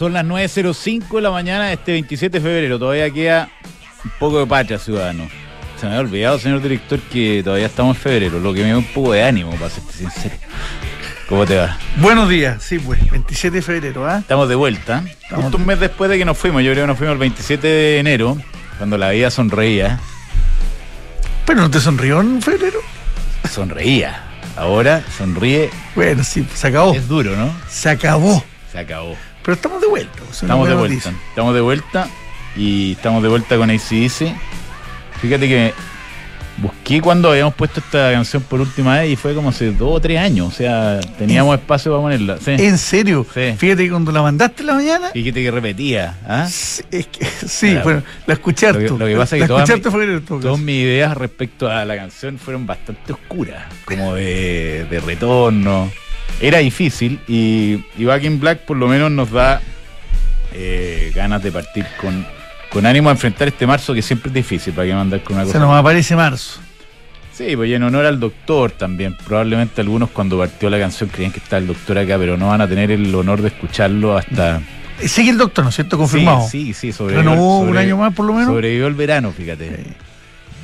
Son las 9.05 de la mañana de este 27 de febrero. Todavía queda un poco de patria, ciudadano. Se me había olvidado, señor director, que todavía estamos en febrero, lo que me da un poco de ánimo, para serte sincero. ¿Cómo te va? Buenos días, sí, pues, 27 de febrero, ¿ah? Estamos de vuelta. Justo un mes después de que nos fuimos, yo creo que nos fuimos el 27 de enero, cuando la vida sonreía. Pero no te sonrió en febrero. Sonreía. Ahora sonríe. Bueno, sí, se acabó. Es duro, ¿no? Se acabó. Se acabó. Pero estamos de vuelta. Estamos de vuelta. noticia. Estamos de vuelta y estamos de vuelta con ACDC. Fíjate que busqué cuando habíamos puesto esta canción por última vez y fue como hace dos o tres años. O sea, teníamos espacio para ponerla. Sí. ¿En serio? Sí. Fíjate que cuando la mandaste en la mañana. Fíjate que repetía. ¿ah? sí, Es que, sí, Claro. bueno, la escuché Lo que- harto. lo que pasa es que la todas mi- Todas mis ideas respecto a la canción fueron bastante oscuras, como de, de retorno. Era difícil y, y Back in Black por lo menos nos da eh, ganas de partir con, con ánimo a enfrentar este marzo que siempre es difícil para que mandar con una Se cosa. nos aparece marzo. Sí, pues en honor al doctor también. Probablemente algunos cuando partió la canción creían que estaba el doctor acá, pero no van a tener el honor de escucharlo hasta... Eh, Sigue el doctor, ¿no es cierto? Confirmado. Sí, sí, sí, sobrevivió, Renovó un sobre- año más por lo menos. Sobrevivió el verano, fíjate. Sí.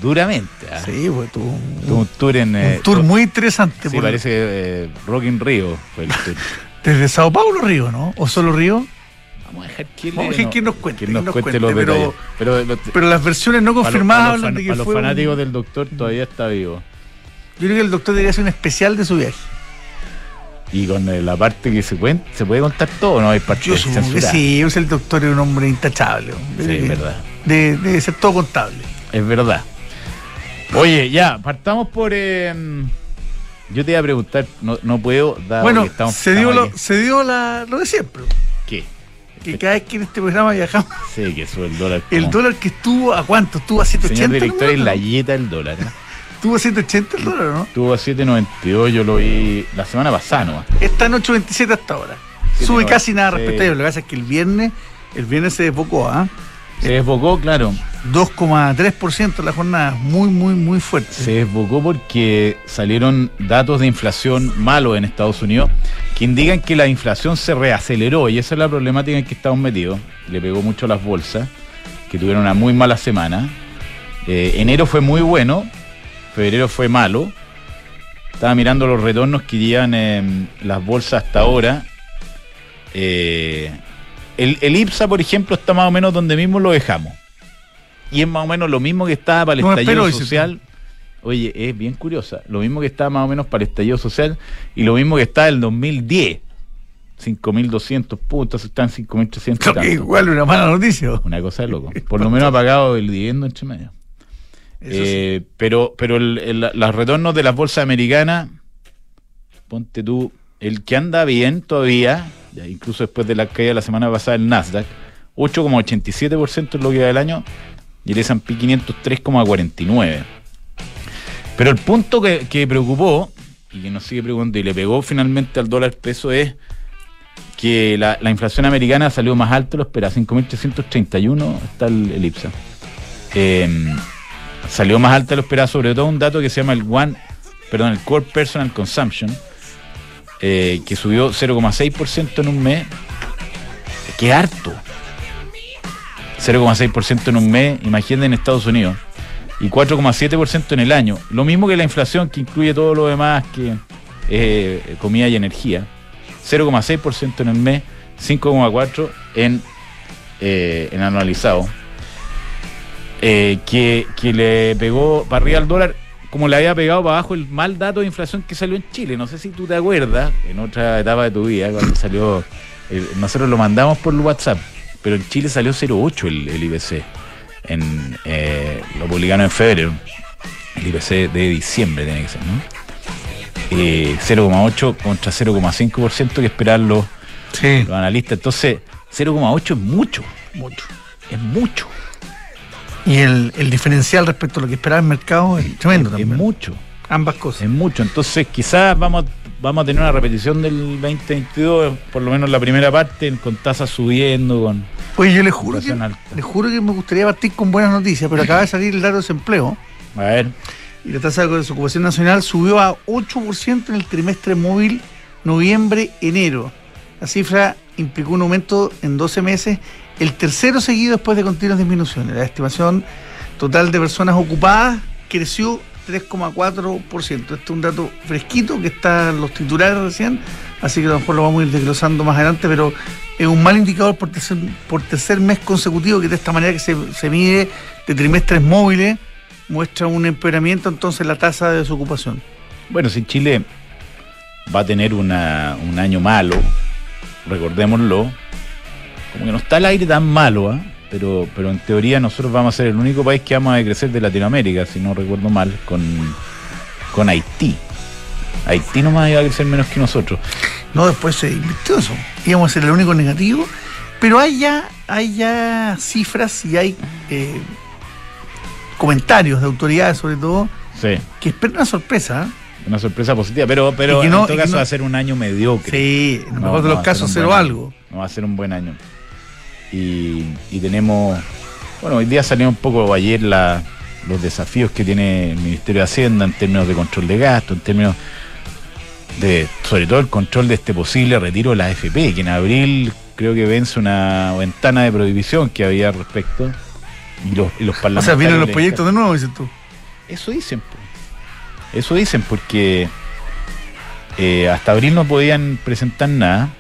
Duramente. ¿ah? Sí, pues tuvo un, Tuvo un tour en... eh, un tour muy interesante. Sí, por- parece eh, Rock in Rio fue el tour. Desde Sao Paulo Río, ¿no? ¿O solo Río? Vamos a dejar que, Vamos a dejar que nos cuente, que nos que nos cuente cuente, los pero- detalles. Pero, los- Pero las versiones no para los- confirmadas para los, hablan fan- de que para los fue un- fanáticos del doctor todavía está vivo. Yo creo que el doctor debería hacer un especial de su viaje. Y con eh, la parte que se cuenta, ¿se puede contar todo o no? Hay parte Yo supongo que sí, es el doctor es un hombre intachable. Sí, es verdad. De- Debe ser todo contable. Es verdad. Oye, ya, partamos por... eh, yo te iba a preguntar, no, no puedo dar... bueno, estamos- se, dio lo, se dio la, lo de siempre. ¿Qué? Que cada vez que en este programa viajamos, Sí, que sube el dólar. el dólar que estuvo a cuánto? Estuvo a Señor 780. director, es ¿no? la yeta del dólar. ¿eh? Estuvo a 780 el dólar, ¿no? Estuvo a 7.92, yo lo vi la semana pasada nomás. Está en 827 hasta ahora. Sube casi nada respecto a ello. Lo que pasa es que el viernes, el viernes se desbocó, ¿ah? Se desbocó, claro. 2,3% la jornada. Muy, muy, muy fuerte. Se desbocó porque salieron datos de inflación malos en Estados Unidos que indican que la inflación se reaceleró y esa es la problemática en que estamos metidos. Le pegó mucho a las bolsas, que tuvieron una muy mala semana. Eh, enero fue muy bueno, febrero fue malo. Estaba mirando los retornos que llevan eh, las bolsas hasta ahora. Eh, el, el IPSA, por ejemplo, está más o menos donde mismo lo dejamos. Y es más o menos lo mismo que estaba para el No estallido espero, social. Oye, es bien curiosa. Lo mismo que estaba más o menos para el estallido social y lo mismo que está el 2010. 5.200 puntos, están 5.300. y Lo que tanto. igual una mala noticia. Una cosa de loco. Por lo menos ha pagado el dividendo entre medio. Sí. Eh, Pero, pero el- el- los retornos de las bolsas americanas, ponte tú, el que anda bien todavía, incluso después de la caída de la semana pasada el Nasdaq, 8,87% es lo que va del año, y el S&P 500 3,49%. Pero el punto que, que preocupó, y que nos sigue preguntando, y le pegó finalmente al dólar peso, es que la, la inflación americana salió más alto lo esperado, 5.331 está el, el IPSA. Eh, salió más alta de lo esperado, sobre todo un dato que se llama el One, perdón, el Core Personal Consumption, eh, que subió 0,6% en un mes, que harto. 0,6% en un mes, imagínense en Estados Unidos, y 4,7% en el año. Lo mismo que la inflación, que incluye todo lo demás, que eh, comida y energía. 0,6% en el mes, 5,4% en, eh, en anualizado. Eh, que, que le pegó para arriba al dólar como le había pegado para abajo el mal dato de inflación que salió en Chile. No sé si tú te acuerdas, en otra etapa de tu vida, cuando salió, nosotros lo mandamos por WhatsApp, pero en Chile salió 0,8 el, el IPC. En, eh, lo publicaron en febrero. El IPC de diciembre tiene que ser, ¿no? Eh, 0,8 contra 0,5% que esperan los, Sí, los analistas. Entonces, 0,8 es mucho, mucho. es mucho. Y el, el diferencial respecto a lo que esperaba el mercado es tremendo es, también. es mucho, Ambas cosas. es mucho. Entonces, quizás vamos, vamos a tener una repetición del 2022, por lo menos la primera parte, con tasas subiendo, con Oye, yo le juro, que, le juro que me gustaría partir con buenas noticias, pero acaba de salir el dato de desempleo A ver, y la tasa de desocupación nacional subió a 8% en el trimestre móvil noviembre-enero. La cifra implicó un aumento en 12 meses, el tercero seguido después de continuas disminuciones. La estimación total de personas ocupadas creció 3,4%. Este es un dato fresquito que está los titulares recién, así que a lo mejor lo vamos a ir desglosando más adelante, pero es un mal indicador por tercer, mes consecutivo que de esta manera que se, mide de trimestres móviles muestra un empeoramiento entonces en la tasa de desocupación. Bueno, si Chile va a tener un año malo, recordémoslo, como que no está el aire tan malo, ¿ah? Pero, pero en teoría nosotros vamos a ser el único país que vamos a crecer de Latinoamérica, si no recuerdo mal, con, con Haití. Haití nomás iba a crecer menos que nosotros. No, después se invirtió eso. Íbamos a ser el único negativo, pero hay ya, hay ya cifras y hay eh, comentarios de autoridades, sobre todo, Sí, que esperan una sorpresa. ¿eh? una sorpresa positiva, pero, pero no- en todo caso no- va a ser un año mediocre. Sí, en el mejor de los casos, cero algo. No va a ser un buen año. Y, y tenemos, bueno, hoy día salió un poco ayer la, los desafíos que tiene el Ministerio de Hacienda en términos de control de gasto, en términos de, sobre todo el control de este posible retiro de la AFP, que en abril creo que vence una ventana de prohibición que había al respecto. Y los, y los O sea, vienen los proyectos de nuevo, dices tú. eso dicen. Eso dicen porque eh, hasta abril no podían presentar nada.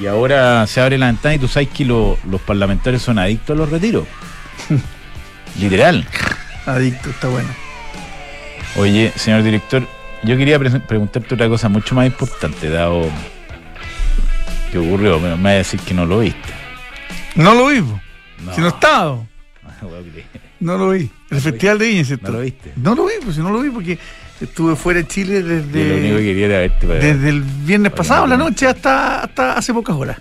Y ahora se abre la ventana y tú sabes que lo- los parlamentarios son adictos a los retiros. Literal. Adicto, está bueno. Oye, señor director, yo quería pre- preguntarte otra cosa mucho más importante, dado que ocurrió. Me, me va a decir que no lo viste. No lo vi. No. si no estaba. No lo vi. El lo Festival de Viña, ¿cierto? ¿No lo viste? No lo vi, pues si no lo vi porque estuve fuera de Chile Yo lo único que desde, quería era verte para... desde el viernes pasado, la no. noche, hasta, hasta hace pocas horas.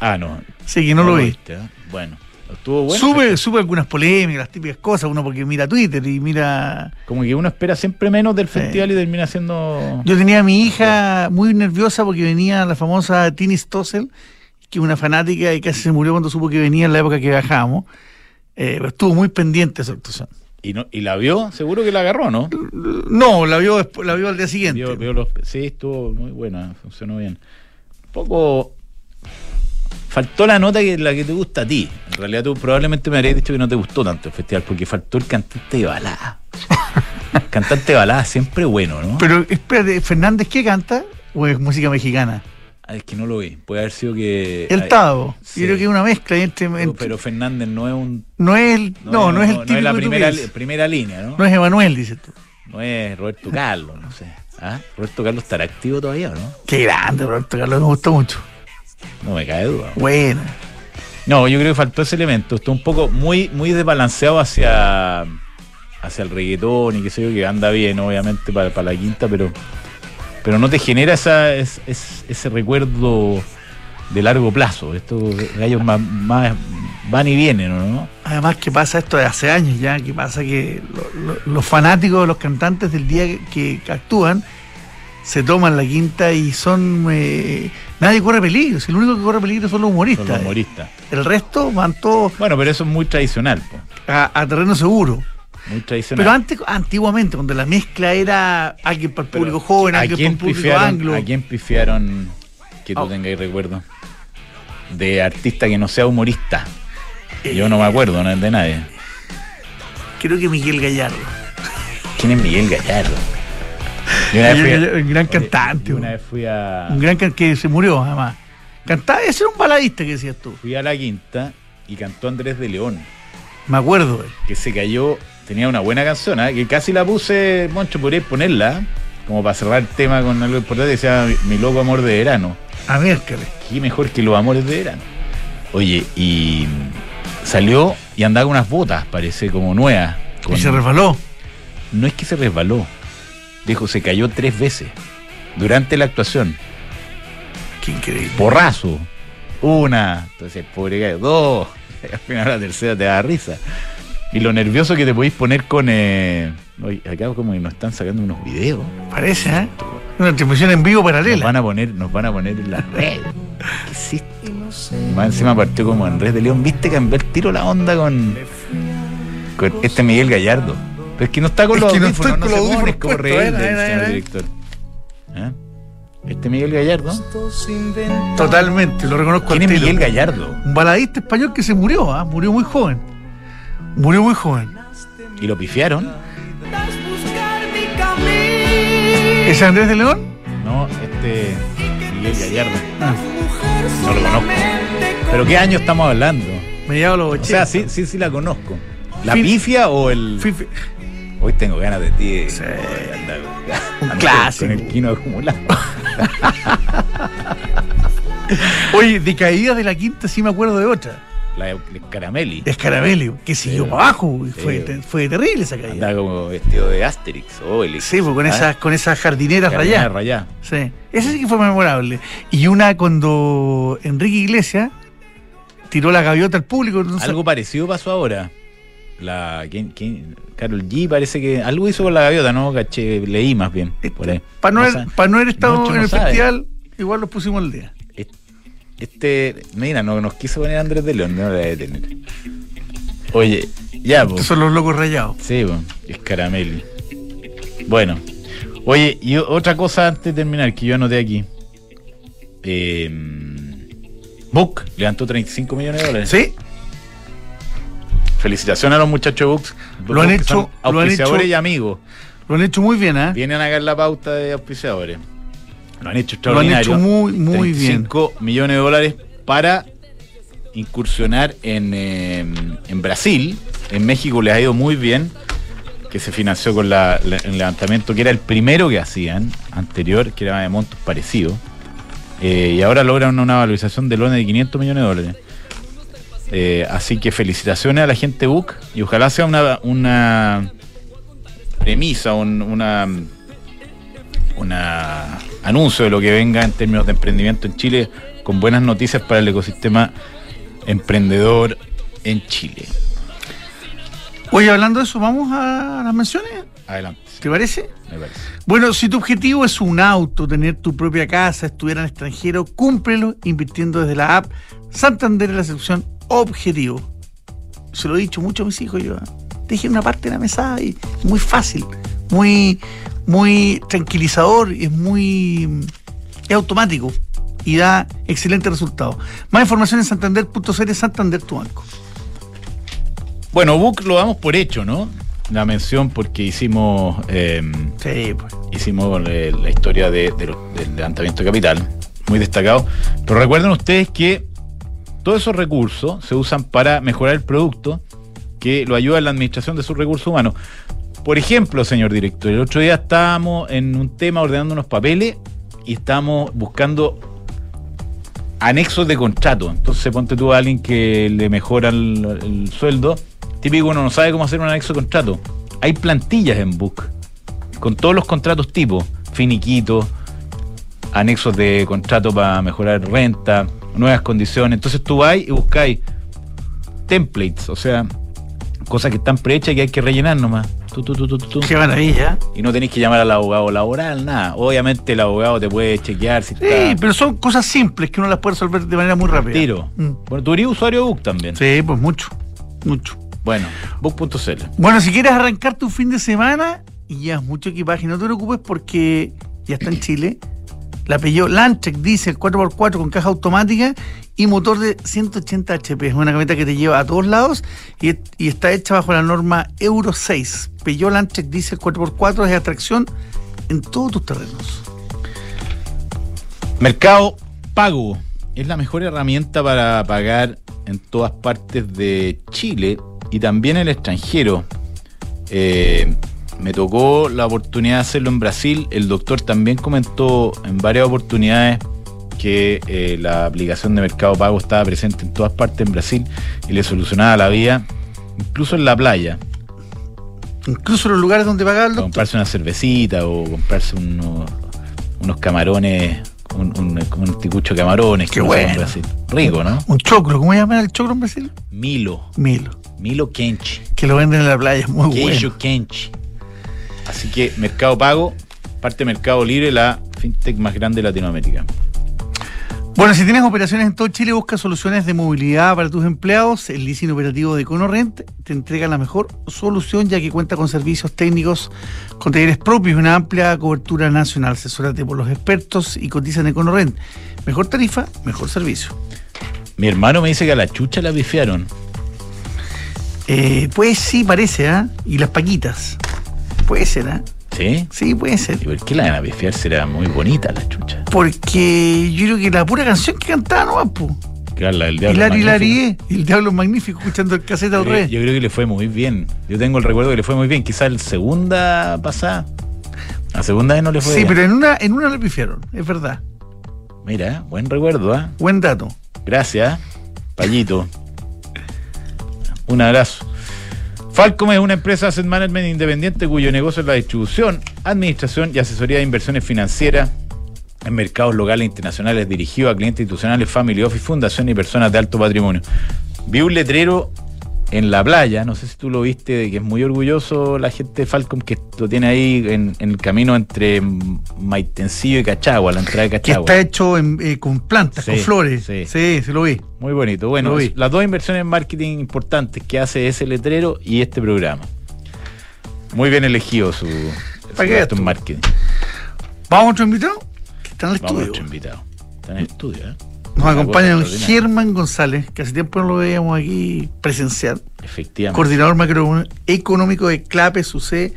Ah, no. Sí, que no, lo vi. viste, ¿eh? Bueno, estuvo bueno. Sube, sube algunas polémicas, las típicas cosas, uno porque mira Twitter y mira... Como que uno espera siempre menos del festival y termina siendo. Yo tenía a mi hija muy nerviosa porque venía la famosa Tini Stossel, que es una fanática y casi se murió cuando supo que venía en la época que viajábamos. Eh, pero estuvo muy pendiente esa actuación. Y, no, y la vio, seguro que la agarró, ¿no? No, la vio la vio al día siguiente. Vio- vio los- sí, estuvo muy buena, funcionó bien. Un poco. Faltó la nota que la que te gusta a ti. En realidad tú probablemente me habrías dicho que no te gustó tanto el festival, porque faltó el cantante de balada. Cantante de balada siempre bueno, ¿no? Pero espérate, ¿Fernández qué canta? ¿O es música mexicana? Ah, es que no lo vi. Puede haber sido que. El Tavo. sí. Yo creo que es una mezcla entre. Pero, entre- pero Fernández no es un. no es el, no, no, es el típico la que tú primera, primera línea, ¿no? No es Emanuel, dices tú. No es Roberto Carlos, no sé. ¿Ah? Roberto Carlos estará activo todavía, ¿o ¿no? Qué grande, Roberto Carlos, me gustó mucho. No me cae duda. Bueno. No, yo creo que faltó ese elemento. Está un poco muy, muy desbalanceado hacia, hacia el reggaetón y qué sé yo, que anda bien, obviamente, para, para la quinta, pero, pero no te genera esa, es- es- ese recuerdo de largo plazo. Estos gallos más, más van y vienen, ¿o ¿no? Además que pasa esto de hace años ya, que pasa que lo- lo- los fanáticos de los cantantes del día que, que actúan se toman la quinta y son... eh, nadie corre peligro, si el único que corre peligro son los humoristas. Son los humoristas. El resto van todos Bueno, pero eso es muy tradicional, po, a, a terreno seguro. Muy tradicional. Pero antes, antiguamente, cuando la mezcla era alguien para el Pero, público joven, ¿a alguien para el público anglo. ¿A quién pifiaron que tú Oh. tengáis recuerdo? De artista que no sea humorista. Eh, Yo no me acuerdo no, de nadie. Creo que Miguel Gallardo. ¿Quién es Miguel Gallardo? Yo una vez Miguel fui a- Gallardo, un gran oye, cantante. una un- vez fui a, Un gran can- que se murió, además. Cantaba, ese era un baladista que decías tú. fui a la quinta y cantó Andrés de León, Me acuerdo él. que se cayó, tenía una buena canción, ¿ah? que casi la puse, Moncho, podríais ponerla, como para cerrar el tema con algo importante, que se llama Mi, loco amor de verano. A miércoles. Qué mejor que los amores de verano. Oye, y salió y andaba con unas botas, parece, como nuevas. con- Y se resbaló. No es que se resbaló. Dijo, se cayó tres veces durante la actuación. Qué increíble. Porrazo. Una. Entonces, pobre gallo. Dos. Al final la tercera te da risa. Y lo nervioso que te podéis poner con... Eh... oye, acá como que nos están sacando unos videos. Parece, ¿eh? Una transmisión en vivo Nos paralela. van a poner, nos van a poner en las redes. ¿Qué hiciste? Y más encima partió como en Red de León. ¿Viste cambiar el tiro la onda con, con este Miguel Gallardo? Pero es que no está con Es los que no audífonos, estoy no, con se los pone, es como a señor director. ¿Eh? Este Miguel Gallardo. Totalmente, lo reconozco ¿Quién al es. Miguel Gallardo? Un baladista español que se murió, ¿ah? murió muy joven. Murió muy joven. Y lo pifiaron. ¿Es Andrés de León? No, este Miguel Gallardo. Ah, No lo conozco. ¿Pero qué año estamos hablando? mediados de los O 80. sea, sí, sí, sí la conozco. ¿La pifia o el.? Fifi- Hoy tengo ganas de ti. Sí. Anda, Un anda clásico. Con el quino acumulado. Oye, de caída de la quinta sí me acuerdo de otra. La de Caramelli. De Scaramelli, que siguió para abajo. y Fue, te- fue terrible esa caída. Andaba como vestido de Asterix o Obelix. Sí, pues con, ¿Ah? esas, con esas jardineras Carabinera rayadas. rayada. Sí, esa sí que fue memorable. Y una cuando Enrique Iglesias tiró la gaviota al público. no sé- Algo parecido pasó ahora. La. ¿quién, quién? Carol G parece que. Algo hizo con la gaviota, ¿no? Caché, leí más bien. Por ahí. Para no, No haber- no estado en el sabe. festival, igual los pusimos al día. Este. Mira, no nos quiso poner Andrés de León, no lo debe tener. Oye, ya, Estos pues. son los locos rayados. Sí, pues. Es Caramelli. Bueno. Oye, y otra cosa antes de terminar que yo anoté aquí. Eh, Book levantó 35 millones de dólares. Sí, Felicitaciones a los muchachos de Books. Lo han hecho- son lo han Auspiciadores hecho- y amigos. lo han hecho muy bien, ¿ah? Vienen a caer la pauta de auspiciadores. Lo han hecho Lo han extraordinario. hecho muy, muy bien. 35 millones de dólares para incursionar en, eh, en Brasil. En México les ha ido muy bien, que se financió con la- la- el levantamiento, que era el primero que hacían, anterior, que era de montos parecidos. Eh, y ahora logran una valorización de lona de 500 millones de dólares. Eh, así que felicitaciones a la gente Book y ojalá sea una, una premisa, un, una, una anuncio de lo que venga en términos de emprendimiento en Chile con buenas noticias para el ecosistema emprendedor en Chile. Oye, hablando de eso, vamos a las menciones. Adelante, ¿Te parece? me parece. Bueno, si tu objetivo es un auto, tener tu propia casa, estudiar en el extranjero, cúmplelo invirtiendo desde la app Santander en la sección Objetivo. Se lo he dicho mucho a mis hijos yo. ¿eh? Dejen una parte de la mesa y muy fácil, muy, muy tranquilizador y es muy es automático y da excelentes resultados. Más información en santander.cl Santander tu banco. Bueno, Book lo damos por hecho, ¿no? La mención porque hicimos eh, Sí, pues. hicimos eh, la historia de- de del levantamiento de capital, muy destacado. Pero recuerden ustedes que todos esos recursos se usan para mejorar el producto que lo ayuda en la administración de sus recursos humanos. Por ejemplo, señor director, el otro día estábamos en un tema ordenando unos papeles y estábamos buscando anexos de contrato. Entonces ponte tú a alguien que le mejora el, el sueldo. Típico uno no sabe cómo hacer un anexo de contrato. Hay plantillas en Book con todos los contratos tipo, finiquito, anexos de contrato para mejorar renta, nuevas condiciones. Entonces tú vas y buscáis templates, o sea, cosas que están prehechas y que hay que rellenar nomás. Tú, tú, tú. Qué maravilla. Y no tenéis que llamar al abogado laboral, nada. Obviamente el abogado te puede chequear si Sí, está pero son cosas simples que uno las puede resolver de manera muy rápida. tiro. Mm. Bueno, tú eres usuario de Book también. Sí, pues mucho, mucho. Bueno, book.cl. Bueno, si quieres arrancar tu fin de semana y ya mucho equipaje, no te preocupes porque ya está en Chile. La Peugeot Landtrek Diesel 4x4 con caja automática y motor de 180 HP. Es una camioneta que te lleva a todos lados y, está hecha bajo la norma Euro 6. Peugeot Landtrek Diesel 4x4 es atracción en todos tus terrenos. Mercado Pago es la mejor herramienta para pagar en todas partes de Chile y también en el extranjero. Eh, me tocó la oportunidad de hacerlo en Brasil. El doctor también comentó en varias oportunidades que eh, la aplicación de Mercado Pago estaba presente en todas partes en Brasil y le solucionaba la vida, incluso en la playa. Incluso en los lugares donde pagaba el doctor. comprarse una cervecita o comprarse unos, unos camarones, un, un, un ticucho de camarones. Qué en. Brasil. Rico, ¿no? Un choclo, ¿cómo llaman el choclo en Brasil? Milo. Milo. Milo Kenchi. Que lo venden en la playa, es muy Queijo bueno. Kenchi. Así que Mercado Pago, parte de Mercado Libre, la fintech más grande de Latinoamérica. Bueno, si tienes operaciones en todo Chile, busca soluciones de movilidad para tus empleados. El leasing operativo de EconoRent te entrega la mejor solución ya que cuenta con servicios técnicos con talleres propios y una amplia cobertura nacional. Asesórate por los expertos y cotiza en EconoRent. Mejor tarifa, mejor servicio. Mi hermano me dice que a la chucha la bifiaron. Eh, pues sí, parece, ¿ah? Y las paquitas. Puede ser, ¿ah? ¿Sí? Sí, puede ser. ¿Y por qué la van a bifiar? Será muy bonita la chucha. Porque yo creo que la pura canción que cantaba nomás, po. Claro, la del diablo. Hilari. Hilari, eh, el diablo magnífico, escuchando el cassette al revés. Yo creo que le fue muy bien. Yo tengo el recuerdo que le fue muy bien. Quizás la segunda pasada. La segunda vez no le fue Sí, bien. pero en una, en una le pifiaron, es verdad. Mira, buen recuerdo, ¿ah? Buen dato. Gracias, Payito. Un abrazo. Falcom es una empresa asset management independiente cuyo negocio es la distribución, administración y asesoría de inversiones financieras en mercados locales e internacionales dirigido a clientes institucionales, family office, fundaciones y personas de alto patrimonio. Vi un letrero en la playa, no sé si tú lo viste, de que es muy orgulloso la gente de Falcom que lo tiene ahí en, en el camino entre Maitencillo y Cachagua, la entrada de Que Cachagua. está hecho en, eh, con plantas, Sí, con flores. sí. Sí, lo vi. Muy bonito. Bueno, las dos inversiones en marketing importantes que hace ese letrero y este programa. Muy bien elegido su, su ¿Para qué gasto en marketing. Vamos a otro invitado, que está en el Vamos a estudio. nuestro invitado. Está en el estudio, ¿eh? Nos acompaña don. Germán González, que hace tiempo no lo veíamos aquí presencial. Efectivamente. Coordinador macroeconómico de CLAPE, SUCE,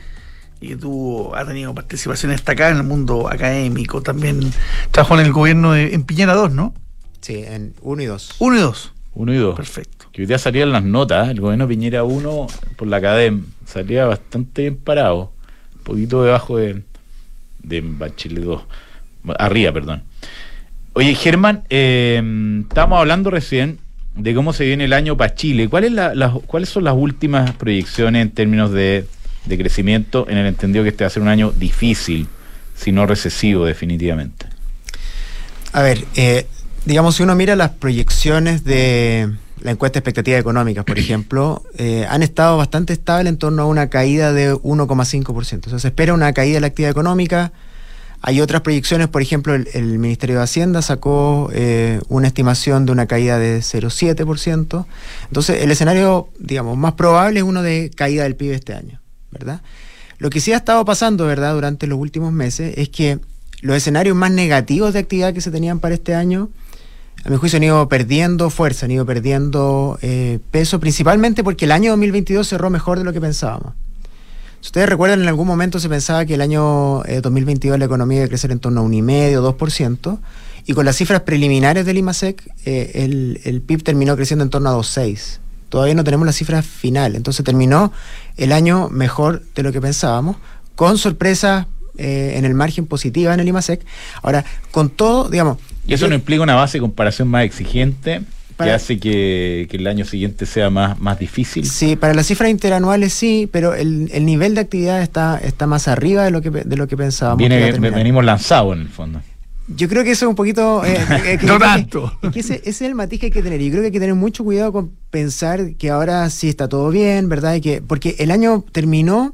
y que tuvo, ha tenido participación destacada en el mundo académico. También trabajó en el gobierno de, en Piñera 2, ¿no? Sí, en 1 y 2. Uno y dos. Uno y dos. Perfecto. Que hoy día salían las notas. El gobierno Piñera 1 por la academia salía bastante bien parado. Un poquito debajo de, de Bachelet 2. Arriba, perdón. Oye, Germán, eh, estábamos hablando recién de cómo se viene el año para Chile. ¿Cuál es la- ¿Cuáles son las últimas proyecciones en términos de, de crecimiento en el entendido que este va a ser un año difícil, si no recesivo definitivamente? A ver, eh, digamos, si uno mira las proyecciones de la encuesta de expectativas económicas, por ejemplo, eh, han estado bastante estables en torno a una caída de 1,5%. O sea, se espera una caída de la actividad económica. Hay otras proyecciones, por ejemplo, el, Ministerio de Hacienda sacó eh, una estimación de una caída de 0,7%. Entonces, el escenario, digamos, más probable es uno de caída del PIB este año, ¿verdad? Lo que sí ha estado pasando, ¿verdad?, durante los últimos meses es que los escenarios más negativos de actividad que se tenían para este año, a mi juicio, han ido perdiendo fuerza, han ido perdiendo eh, peso, principalmente porque el año 2022 cerró mejor de lo que pensábamos. Si ustedes recuerdan, en algún momento se pensaba que el año eh, 2022 la economía iba a crecer en torno a 1,5 2%, y con las cifras preliminares del IMASEC, eh, el, el PIB terminó creciendo en torno a 2,6. Todavía no tenemos las cifras finales, entonces terminó el año mejor de lo que pensábamos, con sorpresas eh, en el margen positiva en el IMASEC. Ahora, con todo, digamos... Y eso yo- no implica una base de comparación más exigente que hace que, que el año siguiente sea más, más difícil. Sí, para las cifras interanuales sí, pero el, el nivel de actividad está, está más arriba de lo que, de lo que pensábamos. Viene, venimos lanzados en el fondo. Yo creo que eso es un poquito... eh, eh, que- No tanto. es que ese, ese es el matiz que hay que tener. Yo creo que hay que tener mucho cuidado con pensar que ahora sí está todo bien, ¿verdad? Y que, porque el año terminó,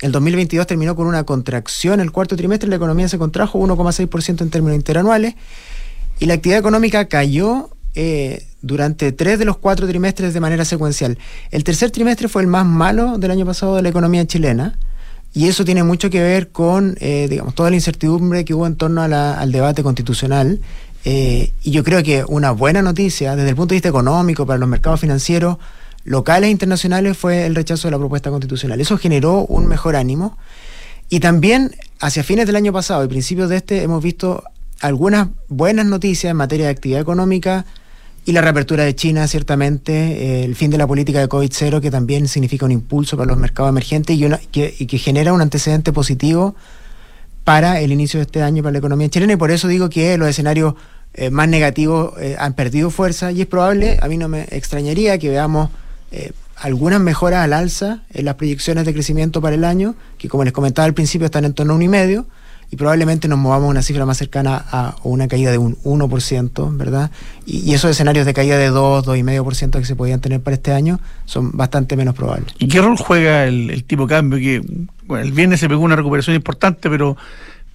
el 2022 terminó con una contracción, el cuarto trimestre la economía se contrajo 1,6% en términos interanuales y la actividad económica cayó eh, durante tres de los cuatro trimestres de manera secuencial. El tercer trimestre fue el más malo del año pasado de la economía chilena. Y eso tiene mucho que ver con, eh, digamos, toda la incertidumbre que hubo en torno al debate constitucional. Eh, y yo creo que una buena noticia desde el punto de vista económico para los mercados financieros locales e internacionales fue el rechazo de la propuesta constitucional. Eso generó un mejor ánimo. Y también hacia fines del año pasado y principios de este hemos visto algunas buenas noticias en materia de actividad económica y la reapertura de China, ciertamente, eh, el fin de la política de COVID-0, que también significa un impulso para los mercados emergentes y, una- que, genera un antecedente positivo para el inicio de este año para la economía chilena. Y por eso digo que los escenarios eh, más negativos eh, han perdido fuerza y es probable, a mí no me extrañaría que veamos algunas mejoras al alza en las proyecciones de crecimiento para el año, que como les comentaba al principio están en torno a un y probablemente nos movamos a una cifra más cercana a una caída de un 1%, ¿verdad? Y, y esos escenarios de caída de 2, 2,5% que se podían tener para este año son bastante menos probables. ¿Y qué rol juega el, el tipo de cambio? Que bueno, el viernes se pegó una recuperación importante, pero,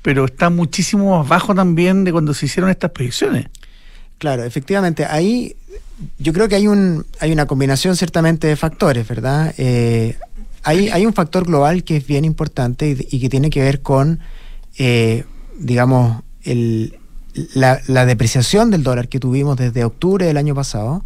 pero está muchísimo más bajo también de cuando se hicieron estas proyecciones. Claro, efectivamente, ahí yo creo que hay, un, hay una combinación ciertamente de factores, ¿verdad? Eh, hay, hay un factor global que es bien importante y, que tiene que ver con, eh, digamos, el, la, la, depreciación del dólar que tuvimos desde octubre del año pasado.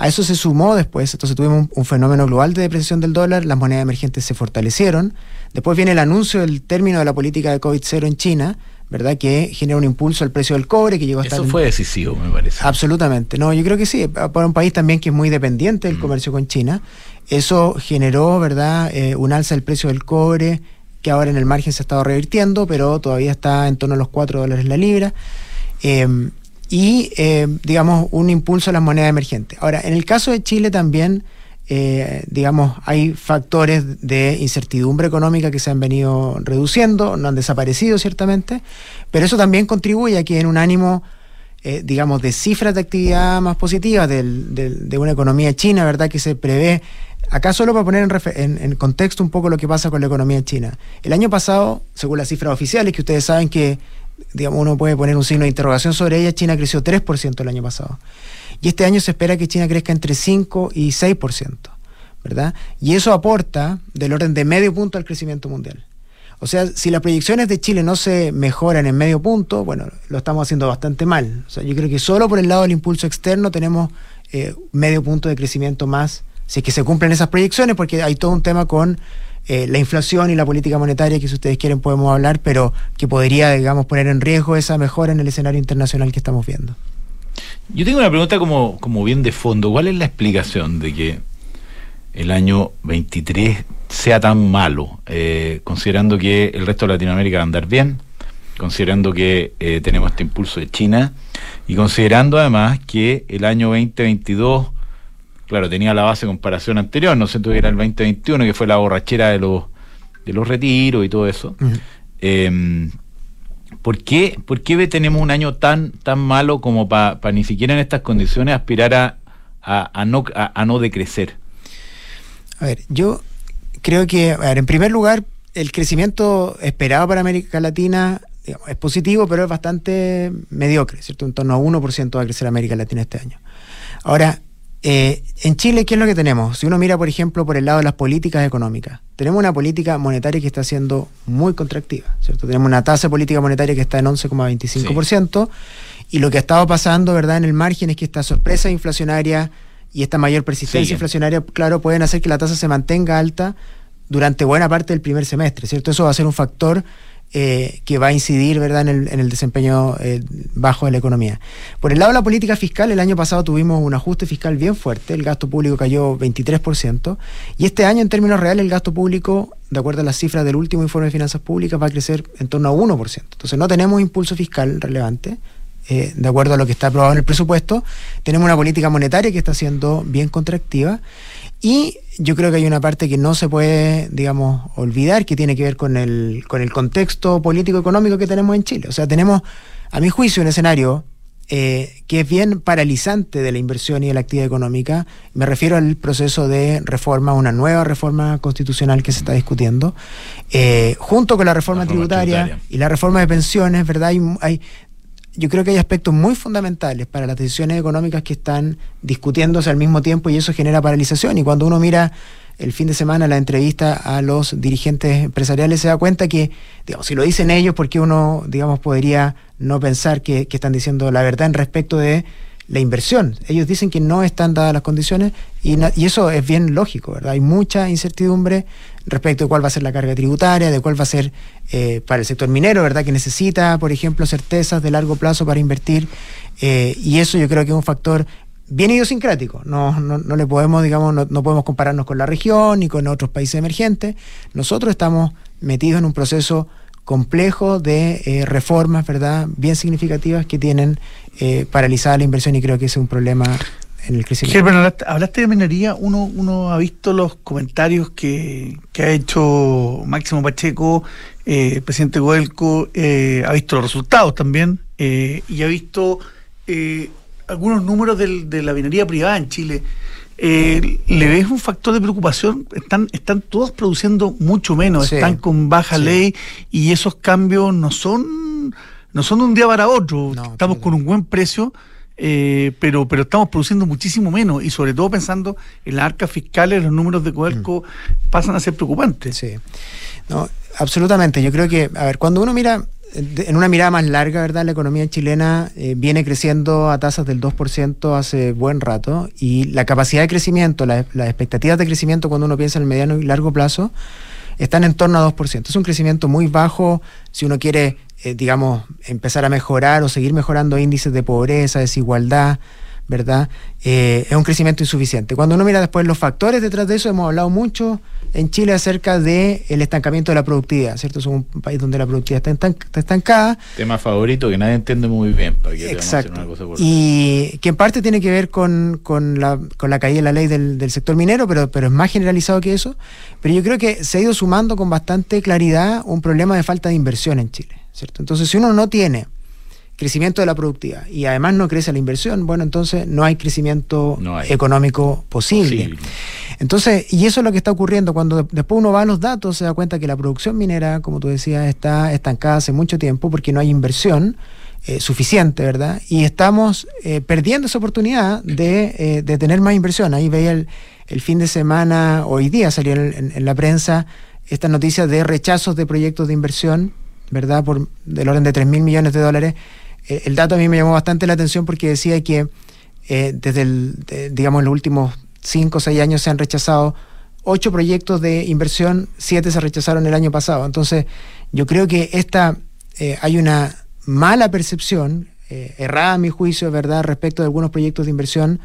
A eso se sumó después, entonces tuvimos un, fenómeno global de depreciación del dólar, las monedas emergentes se fortalecieron, después viene el anuncio del término de la política de COVID-0 en China, ¿verdad? Que genera un impulso al precio del cobre que llegó a Eso fue decisivo, me parece. Absolutamente. No, yo creo que sí. Para un país también que es muy dependiente del mm. comercio con China, eso generó, ¿verdad? Eh, un alza del precio del cobre que ahora en el margen se ha estado revirtiendo, pero todavía está en torno a los 4 dólares la libra. Em, y, em, digamos, un impulso a las monedas emergentes. Ahora, en el caso de Chile también, eh, digamos, hay factores de incertidumbre económica que se han venido reduciendo, no han desaparecido ciertamente, pero eso también contribuye a que en un ánimo, eh, digamos, de cifras de actividad más positivas de una economía china, ¿verdad? Que se prevé Acá solo para poner en, en, contexto un poco lo que pasa con la economía china. El año pasado, según las cifras oficiales, que ustedes saben que digamos, uno puede poner un signo de interrogación sobre ella, China creció 3% el año pasado. Y este año se espera que China crezca entre 5 y 6%, ¿verdad? Y eso aporta del orden de medio punto al crecimiento mundial. O sea, si las proyecciones de Chile no se mejoran en medio punto, bueno, lo estamos haciendo bastante mal. O sea, yo creo que solo por el lado del impulso externo tenemos eh, medio punto de crecimiento más, si es que se cumplen esas proyecciones, porque hay todo un tema con eh, la inflación y la política monetaria, que si ustedes quieren podemos hablar, pero que podría, digamos, poner en riesgo esa mejora en el escenario internacional que estamos viendo. Yo tengo una pregunta como, como bien de fondo. ¿Cuál es la explicación de que el año 23 sea tan malo, eh, considerando que el resto de Latinoamérica va a andar bien, considerando que eh, tenemos este impulso de China y considerando además que el año 2022 claro, tenía la base de comparación anterior, no sé, tú era el 2021, que fue la borrachera de los, de los retiros y todo eso. Em, ¿por, qué, ¿Por qué tenemos un año tan, tan malo como para ni siquiera en estas condiciones aspirar a, a, no, a, no decrecer? A ver, yo creo que, a ver, en primer lugar, el crecimiento esperado para América Latina es positivo, pero es bastante mediocre, ¿cierto? En torno a 1% va a crecer América Latina este año. Ahora, eh, en Chile, ¿qué es lo que tenemos? Si uno mira, por ejemplo, por el lado de las políticas económicas, tenemos una política monetaria que está siendo muy contractiva, ¿cierto? Tenemos una tasa de política monetaria que está en 11,25%, y lo que ha estado pasando, ¿verdad?, en el margen es que esta sorpresa inflacionaria y esta mayor persistencia inflacionaria, claro, pueden hacer que la tasa se mantenga alta durante buena parte del primer semestre, ¿cierto? Eso va a ser un factor eh, que va a incidir ¿verdad? En, el, desempeño eh, bajo de la economía. Por el lado de la política fiscal, el año pasado tuvimos un ajuste fiscal bien fuerte, el gasto público cayó 23%, y este año en términos reales el gasto público, de acuerdo a las cifras del último informe de finanzas públicas, va a crecer en torno a 1%. Entonces no tenemos impulso fiscal relevante. Eh, de acuerdo a lo que está aprobado en el presupuesto, tenemos una política monetaria que está siendo bien contractiva y yo creo que hay una parte que no se puede, digamos, olvidar, que tiene que ver con el, con el contexto político-económico que tenemos en Chile. O sea, tenemos, a mi juicio, un escenario eh, que es bien paralizante de la inversión y de la actividad económica. Me refiero al proceso de reforma, una nueva reforma constitucional que se está discutiendo, eh, junto con la reforma, tributaria, y la reforma de pensiones, ¿verdad? Hay, hay, yo creo que hay aspectos muy fundamentales para las decisiones económicas que están discutiéndose al mismo tiempo y eso genera paralización. Y cuando uno mira el fin de semana la entrevista a los dirigentes empresariales se da cuenta que, digamos, si lo dicen ellos, porque uno, digamos, podría no pensar que, están diciendo la verdad en respecto de la inversión. Ellos dicen que no están dadas las condiciones y, eso es bien lógico, ¿verdad? Hay mucha incertidumbre respecto de cuál va a ser la carga tributaria, de cuál va a ser eh, para el sector minero, ¿verdad? Que necesita, por ejemplo, certezas de largo plazo para invertir. Eh, y eso yo creo que es un factor bien idiosincrático. No, no, no le podemos, digamos, no, podemos compararnos con la región ni con otros países emergentes. Nosotros estamos metidos en un proceso complejo de eh, reformas, ¿verdad? Bien significativas que tienen paralizada la inversión y creo que ese es un problema en el crecimiento. hablaste de minería, uno, uno ha visto los comentarios que, ha hecho Máximo Pacheco, eh, el presidente Goelco, eh, ha visto los resultados también eh, y ha visto algunos números de la minería privada en Chile. ¿Le ves un factor de preocupación? Están, están todos produciendo mucho menos, están con baja ley y esos cambios no son, no son de un día para otro. Estamos con un buen precio eh, pero, pero estamos produciendo muchísimo menos y sobre todo pensando en las arcas fiscales, los números de Codelco mm. pasan a ser preocupantes. Sí, no, absolutamente. Yo creo que, a ver, cuando uno mira en una mirada más larga, ¿verdad? La economía chilena eh, viene creciendo a tasas del 2% hace buen rato y la capacidad de crecimiento, las expectativas de crecimiento cuando uno piensa en el mediano y largo plazo, están en torno a 2%. Es un crecimiento muy bajo si uno quiere, eh, digamos, empezar a mejorar o seguir mejorando índices de pobreza, desigualdad, ¿verdad? Eh, es un crecimiento insuficiente. Cuando uno mira después los factores detrás de eso, hemos hablado mucho en Chile acerca del el estancamiento de la productividad, ¿cierto? Somos un país donde la productividad está, estancada. Tema favorito que nadie entiende muy bien. Para que Exacto. Una cosa y que en parte tiene que ver con, la, con la caída de la ley del, del, sector minero, pero, pero es más generalizado que eso. Pero yo creo que se ha ido sumando con bastante claridad un problema de falta de inversión en Chile, ¿cierto? Entonces, si uno no tiene crecimiento de la productividad y además no crece la inversión, bueno, entonces no hay crecimiento económico posible. Entonces, y eso es lo que está ocurriendo. Cuando después uno va a los datos, se da cuenta que la producción minera, como tú decías, está estancada hace mucho tiempo porque no hay inversión. Eh, suficiente, ¿verdad? Y estamos eh, perdiendo esa oportunidad de, eh, de, tener más inversión. Ahí veía el, el, fin de semana, hoy día salió en, en la prensa esta noticia de rechazos de proyectos de inversión, ¿verdad? Por del orden de 3 mil millones de dólares eh, el dato a mí me llamó bastante la atención porque decía que eh, desde el, digamos, los últimos 5 o 6 años se han rechazado 8 proyectos de inversión, 7 se rechazaron el año pasado. Entonces, yo creo que esta, eh, hay una mala percepción, errada a mi juicio, ¿verdad?, respecto de algunos proyectos de inversión.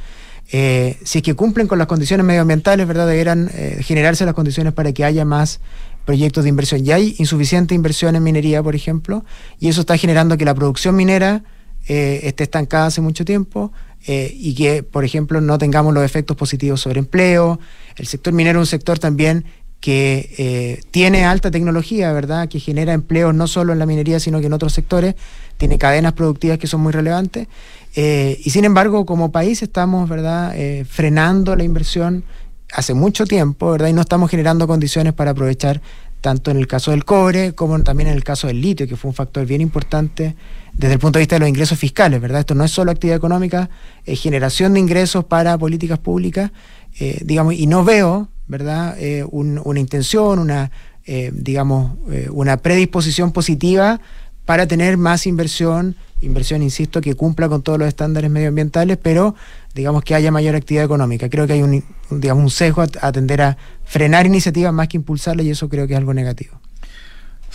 si es que cumplen con las condiciones medioambientales, ¿verdad?, deberán generarse las condiciones para que haya más proyectos de inversión. Ya hay insuficiente inversión en minería, por ejemplo, y eso está generando que la producción minera eh, esté estancada hace mucho tiempo eh, y que, por ejemplo, no tengamos los efectos positivos sobre empleo. El sector minero es un sector también que eh, tiene alta tecnología, ¿verdad? Que genera empleos no solo en la minería, sino que en otros sectores, tiene cadenas productivas que son muy relevantes. y sin embargo, como país estamos, ¿verdad?, frenando la inversión hace mucho tiempo, ¿verdad? Y no estamos generando condiciones para aprovechar tanto en el caso del cobre como también en el caso del litio, que fue un factor bien importante desde el punto de vista de los ingresos fiscales, ¿verdad? Esto no es solo actividad económica, es generación de ingresos para políticas públicas, eh, digamos, y no veo, ¿verdad?, eh, una intención, una, eh, digamos, una predisposición positiva para tener más inversión, inversión, insisto, que cumpla con todos los estándares medioambientales, pero digamos que haya mayor actividad económica. Creo que hay un, digamos, un sesgo a, a atender a frenar iniciativas más que impulsarlas y eso creo que es algo negativo.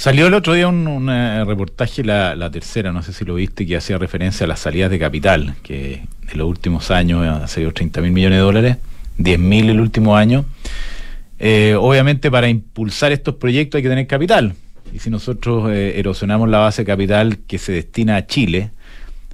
Salió el otro día un, reportaje, la, la, tercera, no sé si lo viste, que hacía referencia a las salidas de capital, que en los últimos años ha salido 30 mil millones de dólares, 10 mil el último año. Eh, obviamente para impulsar estos proyectos hay que tener capital. Y si nosotros eh, erosionamos la base capital que se destina a Chile,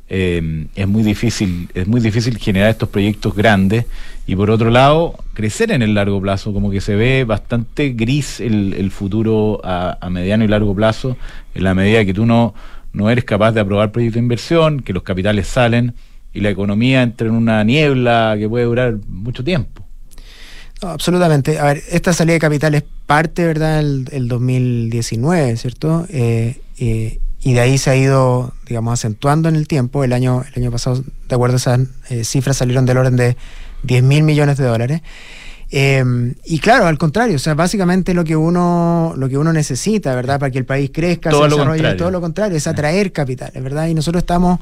eh, es muy difícil, es muy difícil generar estos proyectos grandes y por otro lado, crecer en el largo plazo, como que se ve bastante gris el, futuro a, mediano y largo plazo, en la medida que tú no, no eres capaz de aprobar proyectos de inversión, que los capitales salen y la economía entra en una niebla que puede durar mucho tiempo. absolutamente. A ver, esta salida de capital es parte, ¿verdad?, el, 2019, ¿cierto? Eh, eh, y de ahí se ha ido, digamos, acentuando en el tiempo. El año, el año pasado, de acuerdo a esas eh, cifras, salieron del orden de 10 mil millones de dólares. Em, y claro, al contrario, o sea, básicamente lo que uno, lo que uno necesita, ¿verdad? Para que el país crezca, se desarrolle, todo lo contrario, es atraer capitales, ¿verdad? Y nosotros estamos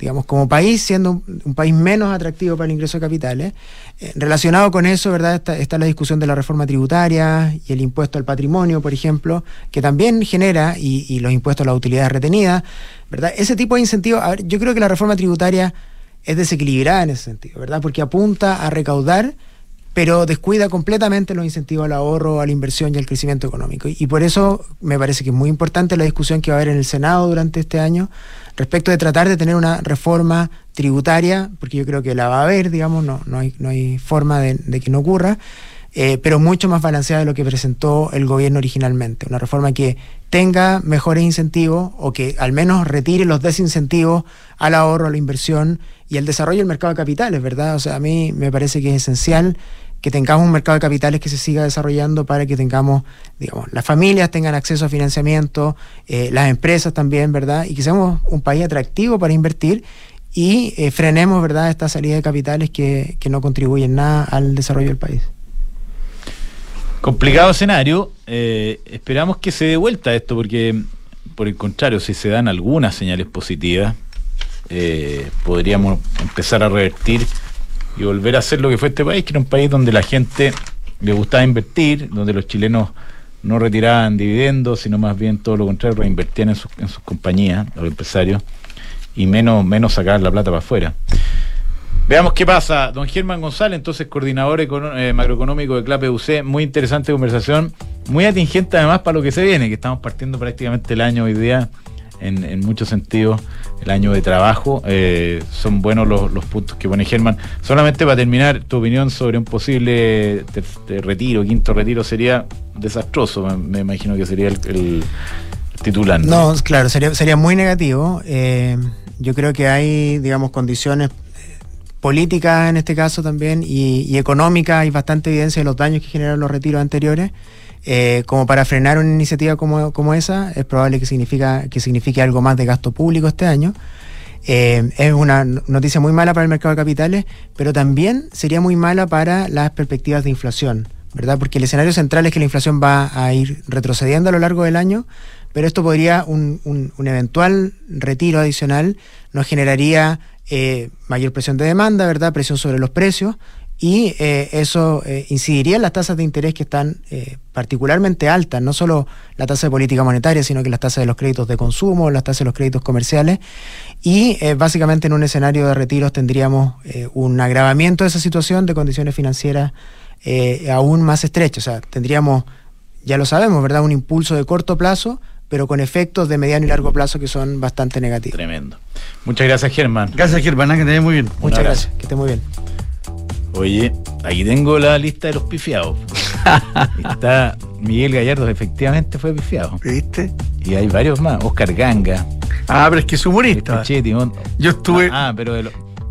digamos, como país, siendo un, país menos atractivo para el ingreso de capitales. Eh, relacionado con eso, ¿verdad? Está, la discusión de la reforma tributaria y el impuesto al patrimonio, por ejemplo, que también genera, y, los impuestos a las utilidades retenidas, ¿verdad? Ese tipo de incentivos, yo creo que la reforma tributaria es desequilibrada en ese sentido, ¿verdad? Porque apunta a recaudar pero descuida completamente los incentivos al ahorro, a la inversión y al crecimiento económico. Y, por eso me parece que es muy importante la discusión que va a haber en el Senado durante este año respecto de tratar de tener una reforma tributaria, porque yo creo que la va a haber, digamos, no, no, hay, no hay forma de, que no ocurra, eh, pero mucho más balanceada de lo que presentó el gobierno originalmente. Una reforma que tenga mejores incentivos o que al menos retire los desincentivos al ahorro, a la inversión y al desarrollo del mercado de capitales, ¿verdad? O sea, a mí me parece que es esencial que tengamos un mercado de capitales que se siga desarrollando para que tengamos, digamos, las familias tengan acceso a financiamiento, eh, las empresas también, ¿verdad? Y que seamos un país atractivo para invertir y eh, frenemos ¿verdad? esta salida de capitales que, que no contribuyen nada al desarrollo del país. Complicado escenario. Eh, esperamos que se dé vuelta esto, porque por el contrario, si se dan algunas señales positivas, podríamos empezar a revertir y volver a hacer lo que fue este país, que era un país donde la gente le gustaba invertir, donde los chilenos no retiraban dividendos, sino más bien todo lo contrario, reinvertían en sus, en sus compañías, los empresarios, y menos, menos sacar la plata para afuera. Veamos qué pasa. Don Germán González, entonces coordinador eh, macroeconómico de CLAPE UC, muy interesante conversación, muy atingente además para lo que se viene, que estamos partiendo prácticamente el año hoy día, en, muchos sentidos, el año de trabajo. Eh, son buenos los, puntos que pone Germán. Solamente para terminar, tu opinión sobre un posible retiro, quinto retiro, sería desastroso, me, imagino que sería el, titular. ¿no? claro, sería, sería muy negativo. Eh, yo creo que hay, digamos, condiciones política en este caso también y, económica, hay bastante evidencia de los daños que generaron los retiros anteriores. Eh, como para frenar una iniciativa como, como, esa, es probable que, significa, que signifique algo más de gasto público este año. Eh, es una noticia muy mala para el mercado de capitales, pero también sería muy mala para las perspectivas de inflación, ¿verdad? Porque el escenario central es que la inflación va a ir retrocediendo a lo largo del año, pero esto podría, un, un, un eventual retiro adicional, nos generaría eh, mayor presión de demanda, ¿verdad? Presión sobre los precios y eh, eso eh, incidiría en las tasas de interés que están particularmente altas, no solo la tasa de política monetaria, sino que las tasas de los créditos de consumo, las tasas de los créditos comerciales y básicamente en un escenario de retiros tendríamos un agravamiento de esa situación de condiciones financieras aún más estrechas, o sea, tendríamos, ya lo sabemos, ¿verdad? Un impulso de corto plazo pero con efectos de mediano y largo plazo que son bastante negativos. Tremendo. Muchas gracias, Germán. Gracias, Germán, que te vaya muy bien. Muchas gracias, que esté muy bien. Oye, aquí tengo la lista de los pifiados. Está Miguel Gallardo, efectivamente fue pifiado. ¿Viste? Y hay varios más. Oscar Ganga. Ah, pero es que es humorista. Yo estuve. Ah, pero.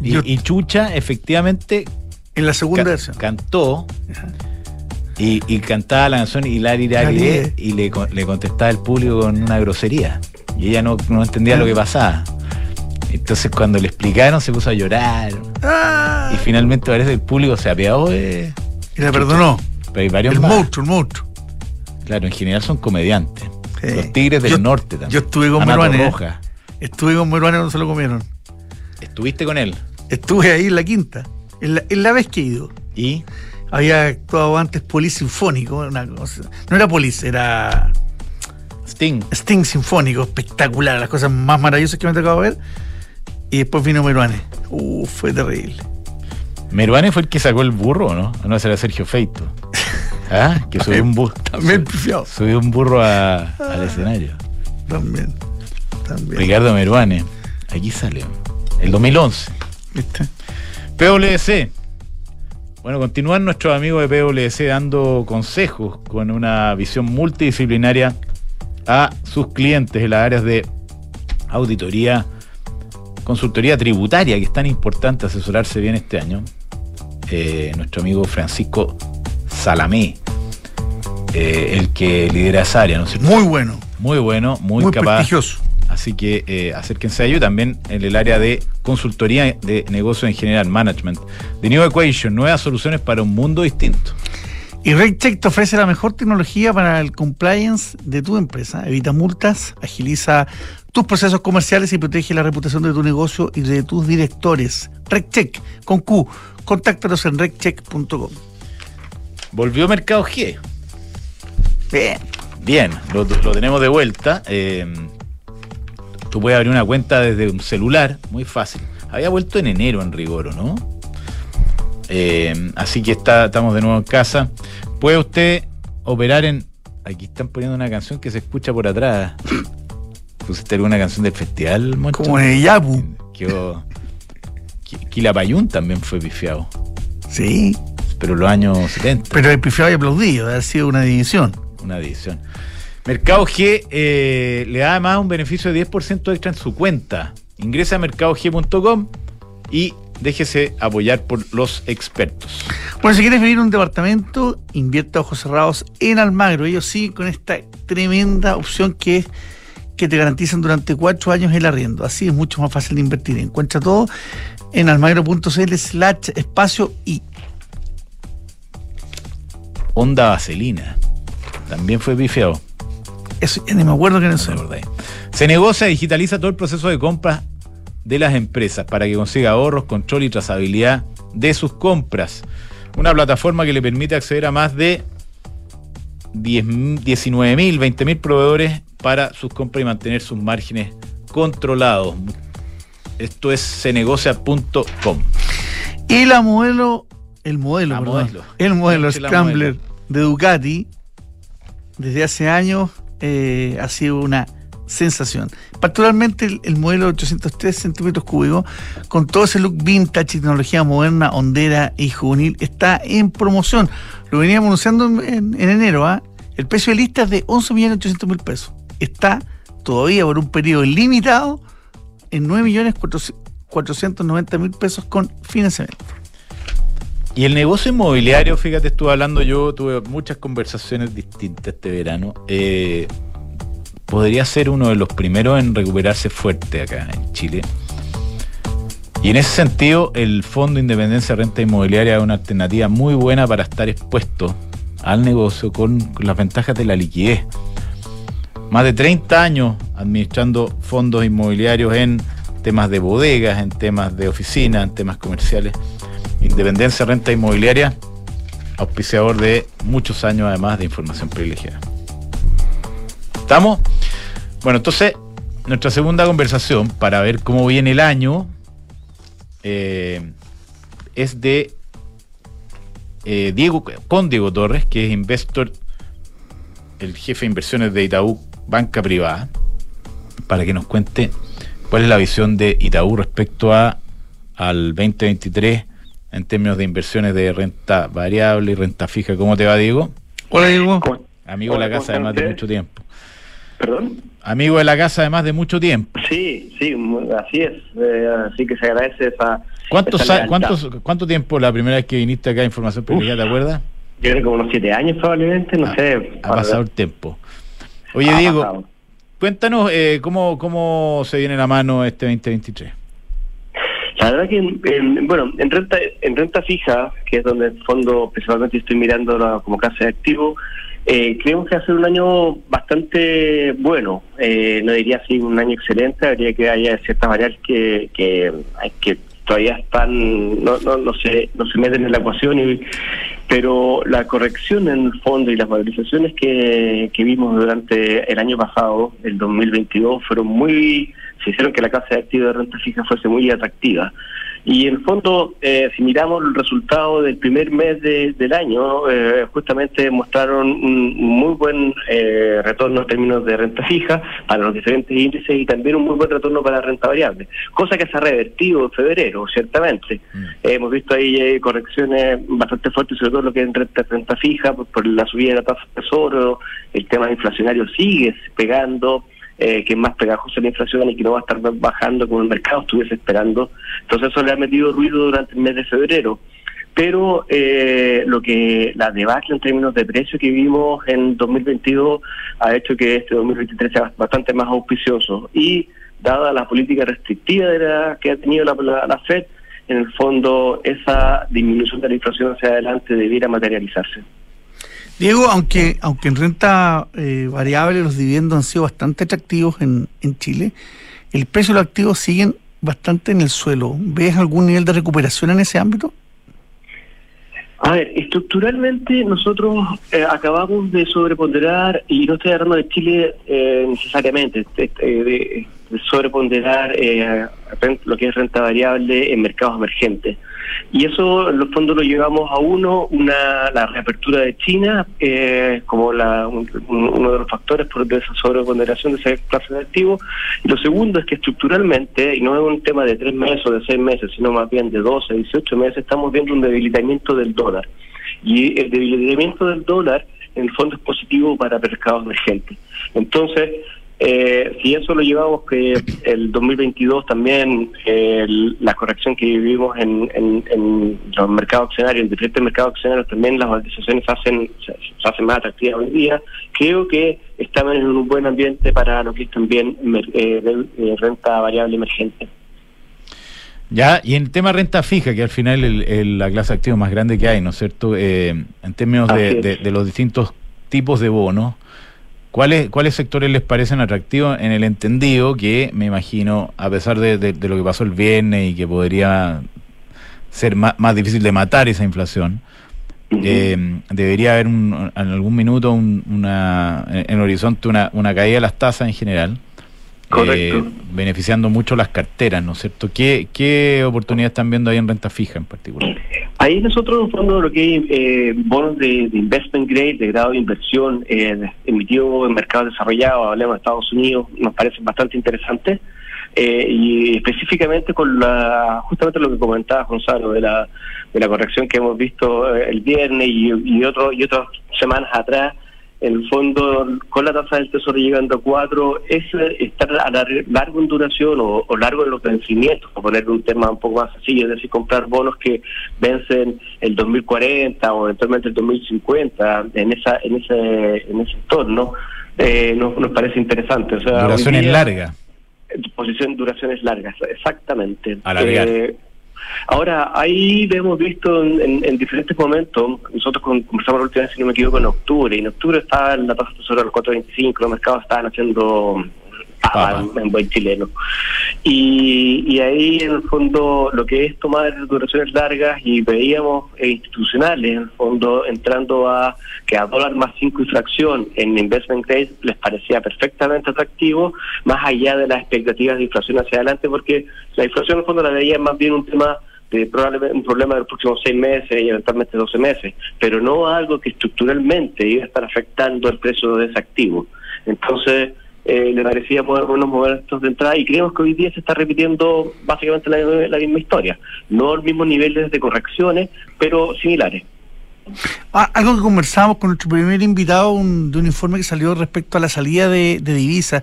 y, Chucha, efectivamente. En la segunda versión. Cantó. Y, cantaba la canción Hilari Hilari y le, le contestaba el público con una grosería. Y ella no, entendía lo que pasaba. Entonces cuando le explicaron se puso a llorar. Ah. Y finalmente parece que el público se apeó y le perdonó. Pero hay varios el monstruo, el monstruo. Claro, en general son comediantes. Los Tigres del Norte también. Yo estuve con Meruane. ¿eh? Estuve con Meruane no se lo comieron. ¿Estuviste con él? Estuve ahí en la quinta. En la, en la vez que he ido. ¿Y? había actuado antes Police Sinfónico, una cosa. No era Police, era. Sting. Sting Sinfónico, espectacular, las cosas más maravillosas que me ha tocado ver. Y después vino Meruane. Uf, fue terrible. Meruane fue el que sacó el burro, ¿no? No, era Sergio Feito. ¿Ah? Que subió un burro. También Subió un burro al ah, escenario. También. También. Ricardo Meruane. Aquí salió. El 2011. ¿Viste? PWC. Bueno, continúan nuestros amigos de PwC dando consejos con una visión multidisciplinaria a sus clientes en las áreas de auditoría, consultoría tributaria, que es tan importante asesorarse bien este año. Eh, nuestro amigo Francisco Salamé, eh, el que lidera esa área, ¿no Muy bueno. Muy bueno, muy, muy capaz. Prestigioso. Así que eh, acérquense a ello también en el área de consultoría de negocios en general, management. The New Equation, nuevas soluciones para un mundo distinto. Y RegCheck te ofrece la mejor tecnología para el compliance de tu empresa. Evita multas, agiliza tus procesos comerciales y protege la reputación de tu negocio y de tus directores. RegCheck con Q. Contáctanos en regcheck.com. Volvió Mercado G. Bien. Bien, lo, tenemos de vuelta. Eh, Tú puedes abrir una cuenta desde un celular, muy fácil. Había vuelto en enero en rigor, ¿no? Eh, así que está, estamos de nuevo en casa. Puede usted operar en. Aquí están poniendo una canción que se escucha por atrás. ¿Pusiste alguna canción del festival, Moncho? Como en Yapu. Quilapayún también fue pifiado. Sí. Pero los años 70. Pero el pifiado y aplaudido, ha sido una división. Una división. Mercado G eh, le da además un beneficio de 10% extra en su cuenta. Ingresa a mercadog.com y déjese apoyar por los expertos. Bueno, si quieres vivir un departamento, invierta ojos cerrados en Almagro. Ellos sí, con esta tremenda opción que es que te garantizan durante cuatro años el arriendo. Así es mucho más fácil de invertir. Encuentra todo en almagro.cl slash espacio y. Onda Vaselina. También fue bifeado. Eso, ya ni me acuerdo que no Se Se negocia y digitaliza todo el proceso de compra de las empresas para que consiga ahorros, control y trazabilidad de sus compras. Una plataforma que le permite acceder a más de 19.000, 20.000 proveedores para sus compras y mantener sus márgenes controlados. Esto es cenegocia.com. Y la modelo, el modelo, el modelo Scrambler de Ducati, desde hace años eh, ha sido una sensación. Particularmente el, modelo 803 centímetros cúbicos, con todo ese look vintage tecnología moderna, hondera y juvenil, está en promoción. Lo veníamos anunciando en, enero. ¿ah? El precio de lista es de 11.800.000 pesos. Está todavía por un periodo limitado en 9.490.000 pesos con financiamiento. Y el negocio inmobiliario, fíjate, estuve hablando yo, tuve muchas conversaciones distintas este verano. Eh, podría ser uno de los primeros en recuperarse fuerte acá en Chile. Y en ese sentido, el Fondo Independencia de Renta Inmobiliaria es una alternativa muy buena para estar expuesto al negocio con las ventajas de la liquidez. Más de 30 años administrando fondos inmobiliarios en temas de bodegas, en temas de oficinas, en temas comerciales. Independencia Renta Inmobiliaria, auspiciador de muchos años además de información privilegiada. ¿Estamos? Bueno, entonces, nuestra segunda conversación para ver cómo viene el año eh, es de eh, Diego, con Diego Torres, que es investor, el jefe de inversiones de Itaú Banca Privada, para que nos cuente cuál es la visión de Itaú respecto a al 2023 en términos de inversiones de renta variable y renta fija. ¿Cómo te va, Diego? Hola, Diego. Amigo de la casa de más de mucho tiempo. ¿Perdón? Amigo de la casa de más de mucho tiempo. Sí, sí, así es. Eh, así que se agradece esa. ¿Cuántos, ¿cuántos, ¿Cuánto tiempo la primera vez que viniste acá a Información Privilegiada, te acuerdas? Yo creo que unos siete años probablemente, no ah, sé. Ha pasado el tiempo. Oye, Diego, cuéntanos eh, cómo, cómo se viene la mano este 2023. La verdad que, bueno, en renta en renta fija, que es donde el fondo principalmente estoy mirando como clase de activo, eh, creemos que va a ser un año bastante bueno. Eh, no diría así un año excelente, habría que haya ciertas variables que, que, todavía están, no, no, no, se, no se meten en la ecuación, y, pero la corrección en el fondo y las valorizaciones que, que vimos durante el año pasado, el 2022, fueron muy se hicieron que la casa de activos de renta fija fuese muy atractiva. Y en el fondo, eh, si miramos el resultado del primer mes del año, eh, justamente mostraron un muy buen eh, retorno en términos de renta fija para los diferentes índices y también un muy buen retorno para la renta variable, cosa que se ha revertido en febrero, ciertamente. Mm. hemos visto ahí correcciones bastante fuertes, sobre todo lo que es renta, renta fija, por, por la subida de la tasa de tesoro, el tema inflacionario sigue pegando eh, que es más pegajosa la inflación y que no va a estar bajando como el mercado estuviese esperando. Entonces eso le ha metido ruido durante el mes de febrero. Pero eh, lo que la debacle en términos de precio que vimos en 2022 ha hecho que este 2023 sea bastante más auspicioso. Y dada la política restrictiva de la, que ha tenido la, FED, en el fondo esa disminución de la inflación hacia adelante debiera materializarse. Diego, aunque, aunque en renta eh, variable los dividendos han sido bastante atractivos en, en Chile, el precio de los activos siguen bastante en el suelo. ¿Ves algún nivel de recuperación en ese ámbito? A ver, estructuralmente nosotros eh, acabamos de sobreponderar, y no estoy hablando de Chile eh, necesariamente, de, de, sobreponderar lo que es renta variable en mercados emergentes. Y eso en los fondos lo llevamos a uno, una la reapertura de China eh, como la, uno de los factores por esa sobreponderación de esa clase de activos. Y lo segundo es que estructuralmente, y no es un tema de tres meses o de seis meses, sino más bien de 12, 18 meses, estamos viendo un debilitamiento del dólar. Y el debilitamiento del dólar en el fondo es positivo para mercados emergentes. Entonces, Eh, si eso lo llevamos que el 2022 también la corrección que vivimos en, en, los mercados accionarios, en diferentes mercados accionarios, también las organizaciones hacen, se, hacen más atractivas hoy día. Creo que estamos en un buen ambiente para lo que es también eh, renta variable emergente. Ya, y en el tema renta fija, que al final es la clase activa más grande que hay, ¿no es cierto? Eh, en términos de, los distintos tipos de bonos, ¿cuáles, ¿cuáles sectores les parecen atractivos en el entendido que, me imagino, a pesar de, lo que pasó el viernes y que podría ser más, difícil de matar esa inflación, eh, debería haber en algún minuto una, en el horizonte una, una caída de las tasas en general? Eh, beneficiando mucho las carteras, ¿no es cierto? ¿Qué, ¿Qué oportunidades están viendo ahí en renta fija en particular? Ahí nosotros, en fondo, lo que hay eh, bonos de, investment grade, de grado de inversión eh, emitidos en mercados desarrollados, hablemos de Estados Unidos, nos parecen bastante interesantes. Eh, y específicamente con la justamente lo que comentaba Gonzalo de la de la corrección que hemos visto el viernes y, y otro y otras semanas atrás el fondo, con la tasa del tesoro llegando a 4, es estar a largo en duración o, largo en los vencimientos, por poner un tema un poco más sencillo, es decir, comprar bonos que vencen el 2040 o eventualmente el 2050 en esa en ese en ese entorno, eh, nos, nos parece interesante. O sea, duraciones largas. Posición duraciones largas, exactamente. Alargar. Ahora, ahí hemos visto en, diferentes momentos, nosotros conversamos la última vez, si no me equivoco, en octubre, y en octubre estaba la tasa de tesoro al 4.25, los mercados estaban haciendo en, buen chileno. Y, ahí, en el fondo, lo que es tomar duraciones largas y veíamos institucionales, en el fondo, entrando a que a dólar más 5 y fracción en investment grade les parecía perfectamente atractivo, más allá de las expectativas de inflación hacia adelante, porque la inflación, en el fondo, la veía más bien un tema de probablemente un problema de los próximos seis meses y eventualmente 12 meses, pero no algo que estructuralmente iba a estar afectando el precio de ese activo. Entonces, eh, le parecía poder buenos momentos de entrada y creemos que hoy día se está repitiendo básicamente la, misma historia. No los mismos niveles de correcciones, pero similares. Ah, algo que conversamos con nuestro primer invitado de un informe que salió respecto a la salida de, divisas.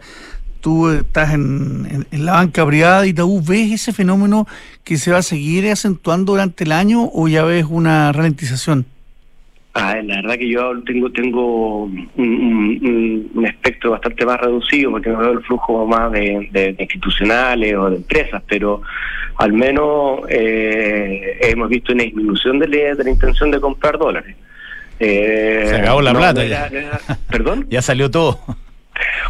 Tú estás en, la banca privada y Itaú, ¿ves ese fenómeno que se va a seguir acentuando durante el año o ya ves una ralentización? Ah, la verdad que yo tengo tengo un, espectro bastante más reducido porque no veo el flujo más de, institucionales o de empresas, pero al menos eh, hemos visto una disminución de la, de la intención de comprar dólares. Eh, Se acabó la plata. ya. ¿Perdón? ya salió todo.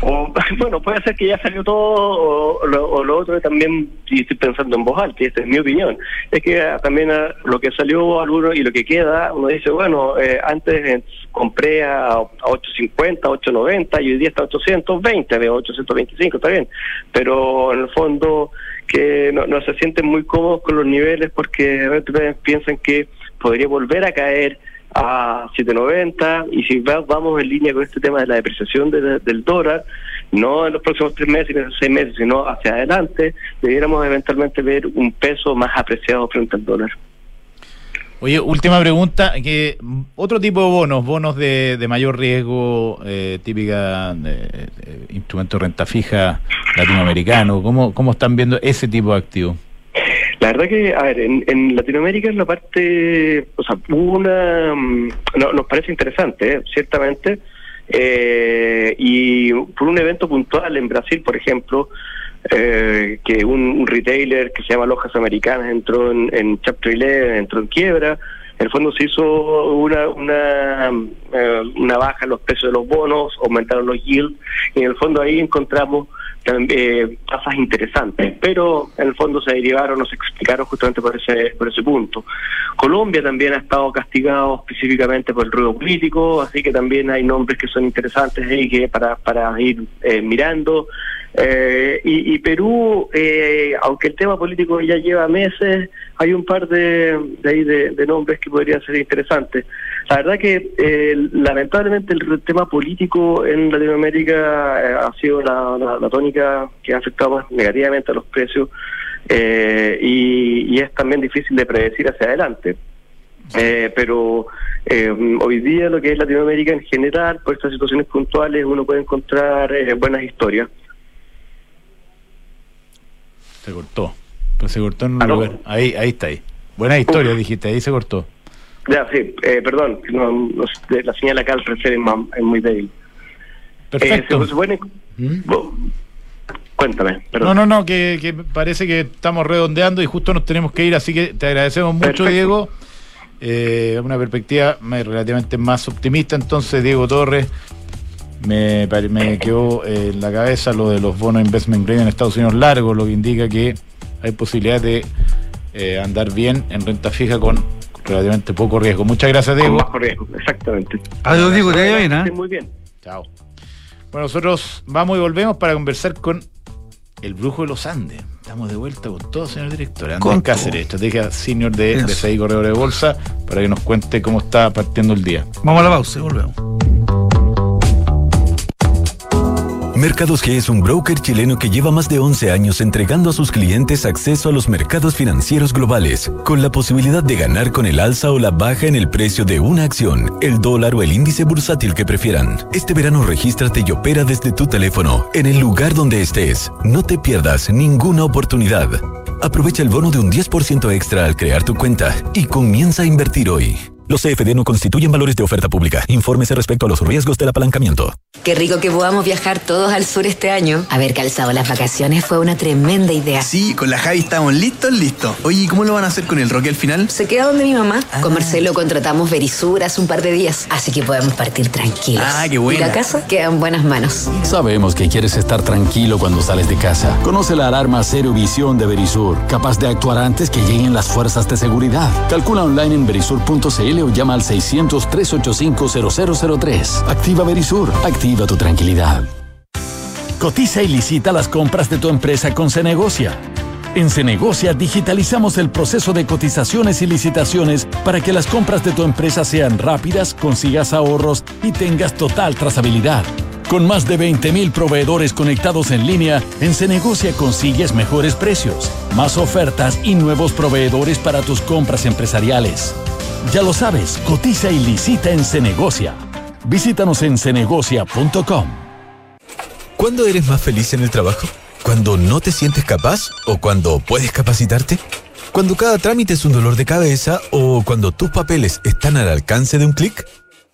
O, bueno, puede ser que ya salió todo, o lo, o lo otro también, y estoy pensando en voz alta, y esta es mi opinión, es que ah, también ah, lo que salió alguno y lo que queda, uno dice, bueno, eh, antes eh, compré a, a 850, 890, y hoy día está a 820, de 825, está bien, pero en el fondo que no, no se sienten muy cómodos con los niveles porque piensan que podría volver a caer a 7.90 y si vamos en línea con este tema de la depreciación del dólar, no en los próximos tres meses, en seis meses, sino hacia adelante, debiéramos eventualmente ver un peso más apreciado frente al dólar. Oye, última pregunta, que otro tipo de bonos, bonos de, mayor riesgo, eh, típica de, instrumento de renta fija latinoamericano, ¿cómo, ¿cómo están viendo ese tipo de activos? La verdad que, a ver, en, Latinoamérica la parte, o sea, una, mm, no, nos parece interesante, ¿eh? ciertamente, eh, y por un evento puntual en Brasil, por ejemplo, eh, que un, retailer que se llama Lojas Americanas entró en, en Chapter 11, entró en quiebra, en el fondo se hizo una, una, una baja en los precios de los bonos, aumentaron los yields, y en el fondo ahí encontramos eh, tasas interesantes, pero en el fondo se derivaron, no se explicaron justamente por ese por ese punto. Colombia también ha estado castigado específicamente por el ruido político, así que también hay nombres que son interesantes ahí que para, para ir eh, mirando. Eh, y, Perú, eh, aunque el tema político ya lleva meses, hay un par de, de, de, nombres que podrían ser interesantes. La verdad que eh, lamentablemente el tema político en Latinoamérica ha sido la, tónica que ha afectado más negativamente a los precios y, y es también difícil de predecir hacia adelante. Eh, pero eh, hoy día lo que es Latinoamérica en general, por estas situaciones puntuales, uno puede encontrar eh, buenas historias. Se cortó. Pues se cortó en un lugar. Ahí, ahí está ahí. Buena historia, dijiste, ahí se cortó. Ya, sí, eh, perdón, no, no, la señal acá al parecer es, muy débil. Perfecto. Eh, se, supone, ¿Mm? Cuéntame, perdón. No, no, no, que, que, parece que estamos redondeando y justo nos tenemos que ir, así que te agradecemos mucho, Diego. Eh, una perspectiva relativamente más optimista, entonces, Diego Torres, me, me quedó en la cabeza lo de los bonos investment grade en Estados Unidos largos, lo que indica que hay posibilidad de eh, andar bien en renta fija con relativamente poco riesgo. Muchas gracias, Diego. bajo riesgo, exactamente. Adiós, Diego, te vaya bien, ¿eh? Muy bien. Chao. Bueno, nosotros vamos y volvemos para conversar con el brujo de los Andes. Estamos de vuelta con todo, señor director. Andrés Cáceres, estrategia senior de BCI Corredor de Bolsa, para que nos cuente cómo está partiendo el día. Vamos a la pausa y volvemos. Mercados G es un broker chileno que lleva más de 11 años entregando a sus clientes acceso a los mercados financieros globales, con la posibilidad de ganar con el alza o la baja en el precio de una acción, el dólar o el índice bursátil que prefieran. Este verano regístrate y opera desde tu teléfono, en el lugar donde estés. No te pierdas ninguna oportunidad. Aprovecha el bono de un 10% extra al crear tu cuenta y comienza a invertir hoy. Los CFD no constituyen valores de oferta pública. Infórmese respecto a los riesgos del apalancamiento. Qué rico que podamos viajar todos al sur este año. Haber calzado las vacaciones fue una tremenda idea. Sí, con la Javi estamos listos, listos. Oye, ¿cómo lo van a hacer con el Roque al final? Se queda donde mi mamá. Ah. Con Marcelo contratamos Verisur hace un par de días, así que podemos partir tranquilos. Ah, qué bueno. Y la casa queda en buenas manos. Sabemos que quieres estar tranquilo cuando sales de casa. Conoce la alarma Cero Visión de Verisur, capaz de actuar antes que lleguen las fuerzas de seguridad. Calcula online en o llama al 600-385-0003. Activa Verisur. Activa tu tranquilidad. Cotiza y licita las compras de tu empresa con Cenegocia. En Cenegocia digitalizamos el proceso de cotizaciones y licitaciones para que las compras de tu empresa sean rápidas, consigas ahorros y tengas total trazabilidad. Con más de 20.000 proveedores conectados en línea, en Cenegocia consigues mejores precios, más ofertas y nuevos proveedores para tus compras empresariales. Ya lo sabes, cotiza y licita en Cenegocia. Visítanos en cenegocia.com. ¿Cuándo eres más feliz en el trabajo? ¿Cuando no te sientes capaz o cuando puedes capacitarte? ¿Cuando cada trámite es un dolor de cabeza o cuando tus papeles están al alcance de un clic?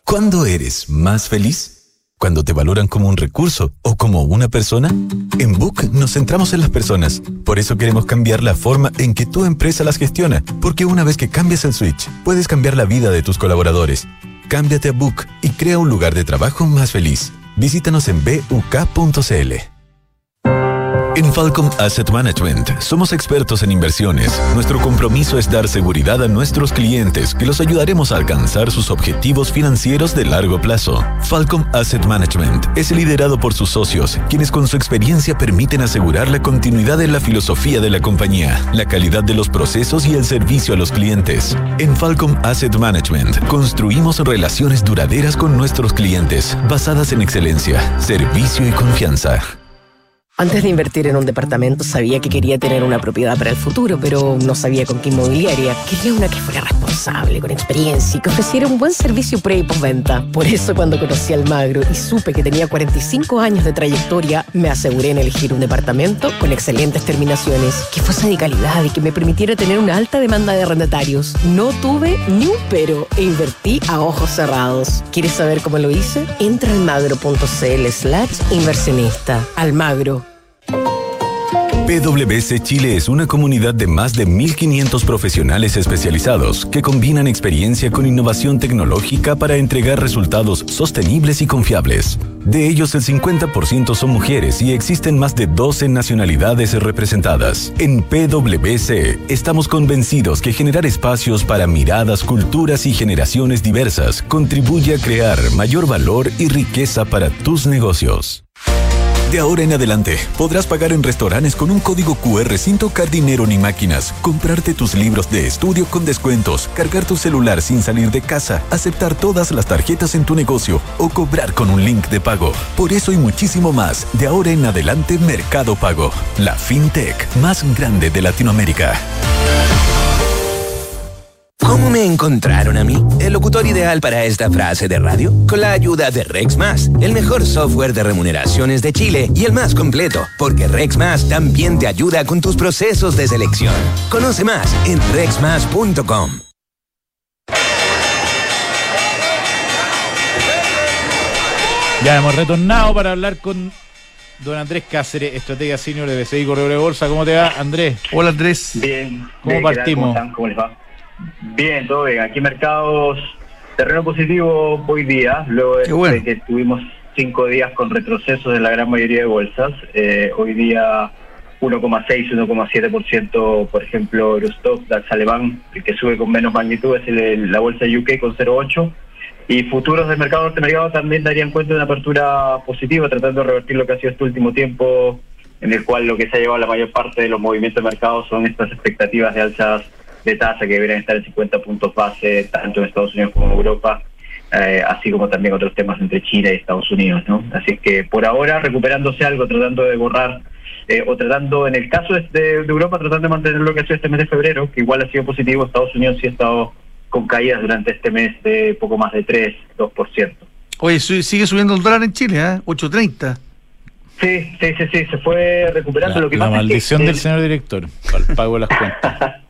¿Cuándo eres más feliz? Cuando te valoran como un recurso o como una persona? En Book nos centramos en las personas. Por eso queremos cambiar la forma en que tu empresa las gestiona. Porque una vez que cambias el switch, puedes cambiar la vida de tus colaboradores. Cámbiate a Book y crea un lugar de trabajo más feliz. Visítanos en buk.cl. En Falcom Asset Management somos expertos en inversiones. Nuestro compromiso es dar seguridad a nuestros clientes que los ayudaremos a alcanzar sus objetivos financieros de largo plazo. Falcom Asset Management es liderado por sus socios, quienes con su experiencia permiten asegurar la continuidad en la filosofía de la compañía, la calidad de los procesos y el servicio a los clientes. En Falcom Asset Management construimos relaciones duraderas con nuestros clientes, basadas en excelencia, servicio y confianza. Antes de invertir en un departamento sabía que quería tener una propiedad para el futuro, pero no sabía con qué inmobiliaria. Quería una que fuera responsable, con experiencia y que ofreciera un buen servicio pre y postventa. Por eso cuando conocí al Magro y supe que tenía 45 años de trayectoria, me aseguré en elegir un departamento con excelentes terminaciones, que fuese de calidad y que me permitiera tener una alta demanda de arrendatarios. No tuve ni un pero e invertí a ojos cerrados. ¿Quieres saber cómo lo hice? Entra al magro.cl slash inversionista. Almagro PwC Chile es una comunidad de más de 1.500 profesionales especializados que combinan experiencia con innovación tecnológica para entregar resultados sostenibles y confiables. De ellos, el 50% son mujeres y existen más de 12 nacionalidades representadas. En PwC estamos convencidos que generar espacios para miradas, culturas y generaciones diversas contribuye a crear mayor valor y riqueza para tus negocios. De ahora en adelante, podrás pagar en restaurantes con un código QR sin tocar dinero ni máquinas, comprarte tus libros de estudio con descuentos, cargar tu celular sin salir de casa, aceptar todas las tarjetas en tu negocio o cobrar con un link de pago. Por eso y muchísimo más, de ahora en adelante Mercado Pago, la fintech más grande de Latinoamérica. ¿Cómo me encontraron a mí? El locutor ideal para esta frase de radio. Con la ayuda de Rex Más, el mejor software de remuneraciones de Chile y el más completo, porque Rex Más también te ayuda con tus procesos de selección. Conoce más en rexmas.com. Ya hemos retornado para hablar con don Andrés Cáceres, estratega senior de BCI Correo de Bolsa. ¿Cómo te va, Andrés? Hola, Andrés. Bien. ¿Cómo partimos? ¿Cómo están? ¿Cómo les va? Bien, todo bien. Aquí mercados, terreno positivo hoy día, luego de, Qué bueno. de que tuvimos cinco días con retrocesos en la gran mayoría de bolsas. Eh, hoy día 1,6, 1,7%, por ejemplo, Eurostock, DAX alemán, el que sube con menos magnitud es el- la bolsa UK con 0,8. Y futuros del mercado norteamericano también darían cuenta de una apertura positiva, tratando de revertir lo que ha sido este último tiempo, en el cual lo que se ha llevado la mayor parte de los movimientos de mercado son estas expectativas de alzas de tasa que deberían estar en 50 puntos base, tanto en Estados Unidos como en Europa, eh, así como también otros temas entre China y Estados Unidos. ¿no? Así que por ahora recuperándose algo, tratando de borrar, eh, o tratando, en el caso de, de Europa, tratando de mantener lo que ha sido este mes de febrero, que igual ha sido positivo, Estados Unidos sí ha estado con caídas durante este mes de poco más de 3, 2%. Oye, sigue subiendo el dólar en Chile, ¿eh? 8.30. Sí, sí, sí, sí, se fue recuperando. La, lo que la pasa es que maldición el- del señor director, para el pago de las cuentas.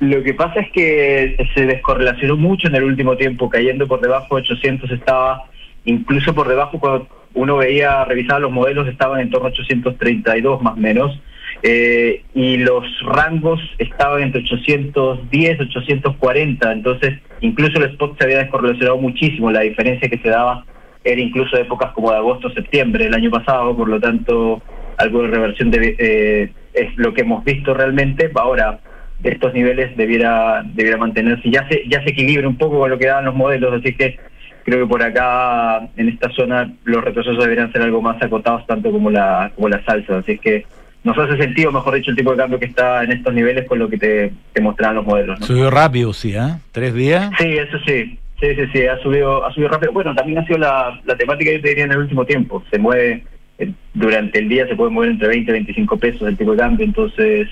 Lo que pasa es que se descorrelacionó mucho en el último tiempo, cayendo por debajo de 800 estaba, incluso por debajo cuando uno veía, revisaba los modelos, estaban en torno a 832 más o menos, eh, y los rangos estaban entre 810, 840, entonces incluso el spot se había descorrelacionado muchísimo, la diferencia que se daba era incluso de épocas como de agosto, septiembre del año pasado, por lo tanto algo de reversión debe- eh, es lo que hemos visto realmente. Ahora, estos niveles debiera debiera mantenerse, ya se, ya se equilibra un poco con lo que daban los modelos, así que creo que por acá, en esta zona, los retrocesos deberían ser algo más acotados, tanto como la como la salsa, así que nos hace sentido, mejor dicho, el tipo de cambio que está en estos niveles con lo que te, te mostraban los modelos. ¿no? Subió rápido, sí, ¿ah? ¿Tres días? Sí, eso sí. Sí, sí, sí, ha subido, ha subido rápido. Bueno, también ha sido la, la temática que yo te diría en el último tiempo. Se mueve, eh, durante el día se puede mover entre 20 y 25 pesos el tipo de cambio, entonces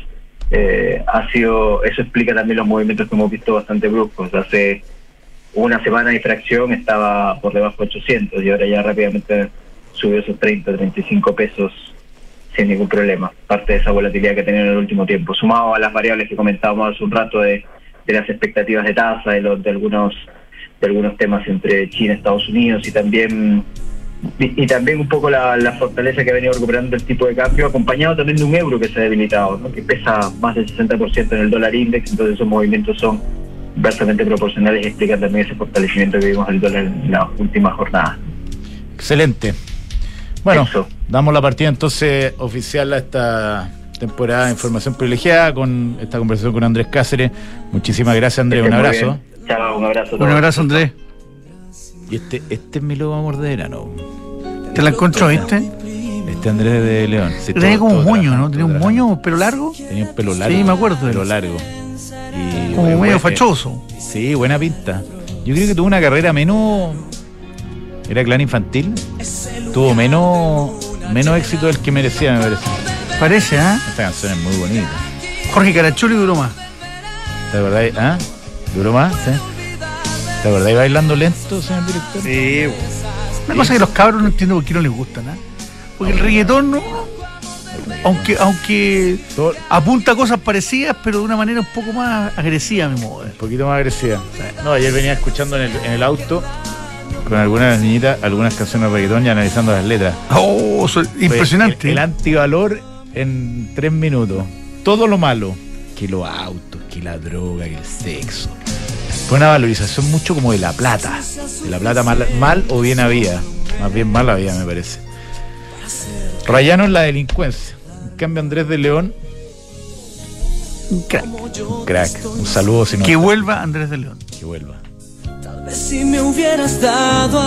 eh, ha sido, eso explica también los movimientos que hemos visto bastante bruscos. Hace una semana y fracción estaba por debajo de 800 y ahora ya rápidamente subió esos 30, 35 pesos sin ningún problema. Parte de esa volatilidad que ha tenido en el último tiempo, sumado a las variables que comentábamos hace un rato de, de las expectativas de tasa, de, los, de algunos de algunos temas entre China Estados Unidos y también y, y también un poco la, la fortaleza que ha venido recuperando el tipo de cambio, acompañado también de un euro que se ha debilitado, ¿no? que pesa más del 60% en el dólar index, entonces esos movimientos son inversamente proporcionales y explican también ese fortalecimiento que vimos del dólar en la última jornada. Excelente. Bueno, Eso. damos la partida entonces oficial a esta temporada de información privilegiada con esta conversación con Andrés Cáceres. Muchísimas gracias, Andrés. Un abrazo. Chao, un abrazo. Un abrazo, Andrés. Y este, este es mi lobo amor de verano. Te la encontró, ¿viste? Este Andrés de León. Sí, Tenía como un moño, ¿no? Tenía un moño, pelo largo. Tenía un pelo largo. Sí, me acuerdo de Pelo largo. Y, Como bueno, medio eh, fachoso. Sí, buena pinta. Yo creo que tuvo una carrera menos. Era clan infantil. Tuvo menos menos éxito del que merecía, me parece. Parece, ¿ah? Esta canción es muy bonita. Jorge Carachuri duró más. ¿Te acordáis? ¿Ah? ¿Duró más? ¿Sí? ¿Te acordáis bailando lento, señor director? Sí, Una cosa que los cabros no entiendo por qué no les gusta, ¿no? Porque el reggaetón, no, aunque, aunque apunta cosas parecidas, pero de una manera un poco más agresiva, mi modo. Un poquito más agresiva. No, ayer venía escuchando en el, en el auto con algunas de las niñitas algunas canciones de reggaetón y analizando las letras. Oh, es impresionante. El, el antivalor en tres minutos. Todo lo malo. Que los autos, que la droga, que el sexo. Fue una valorización mucho como de la plata. De la plata mal, mal o bien había. Más bien mal había, me parece. Rayano en la delincuencia. En cambio, Andrés de León, Un crack. un crack. Un saludo si no Que está. vuelva Andrés de León. Que vuelva. Si me hubieras dado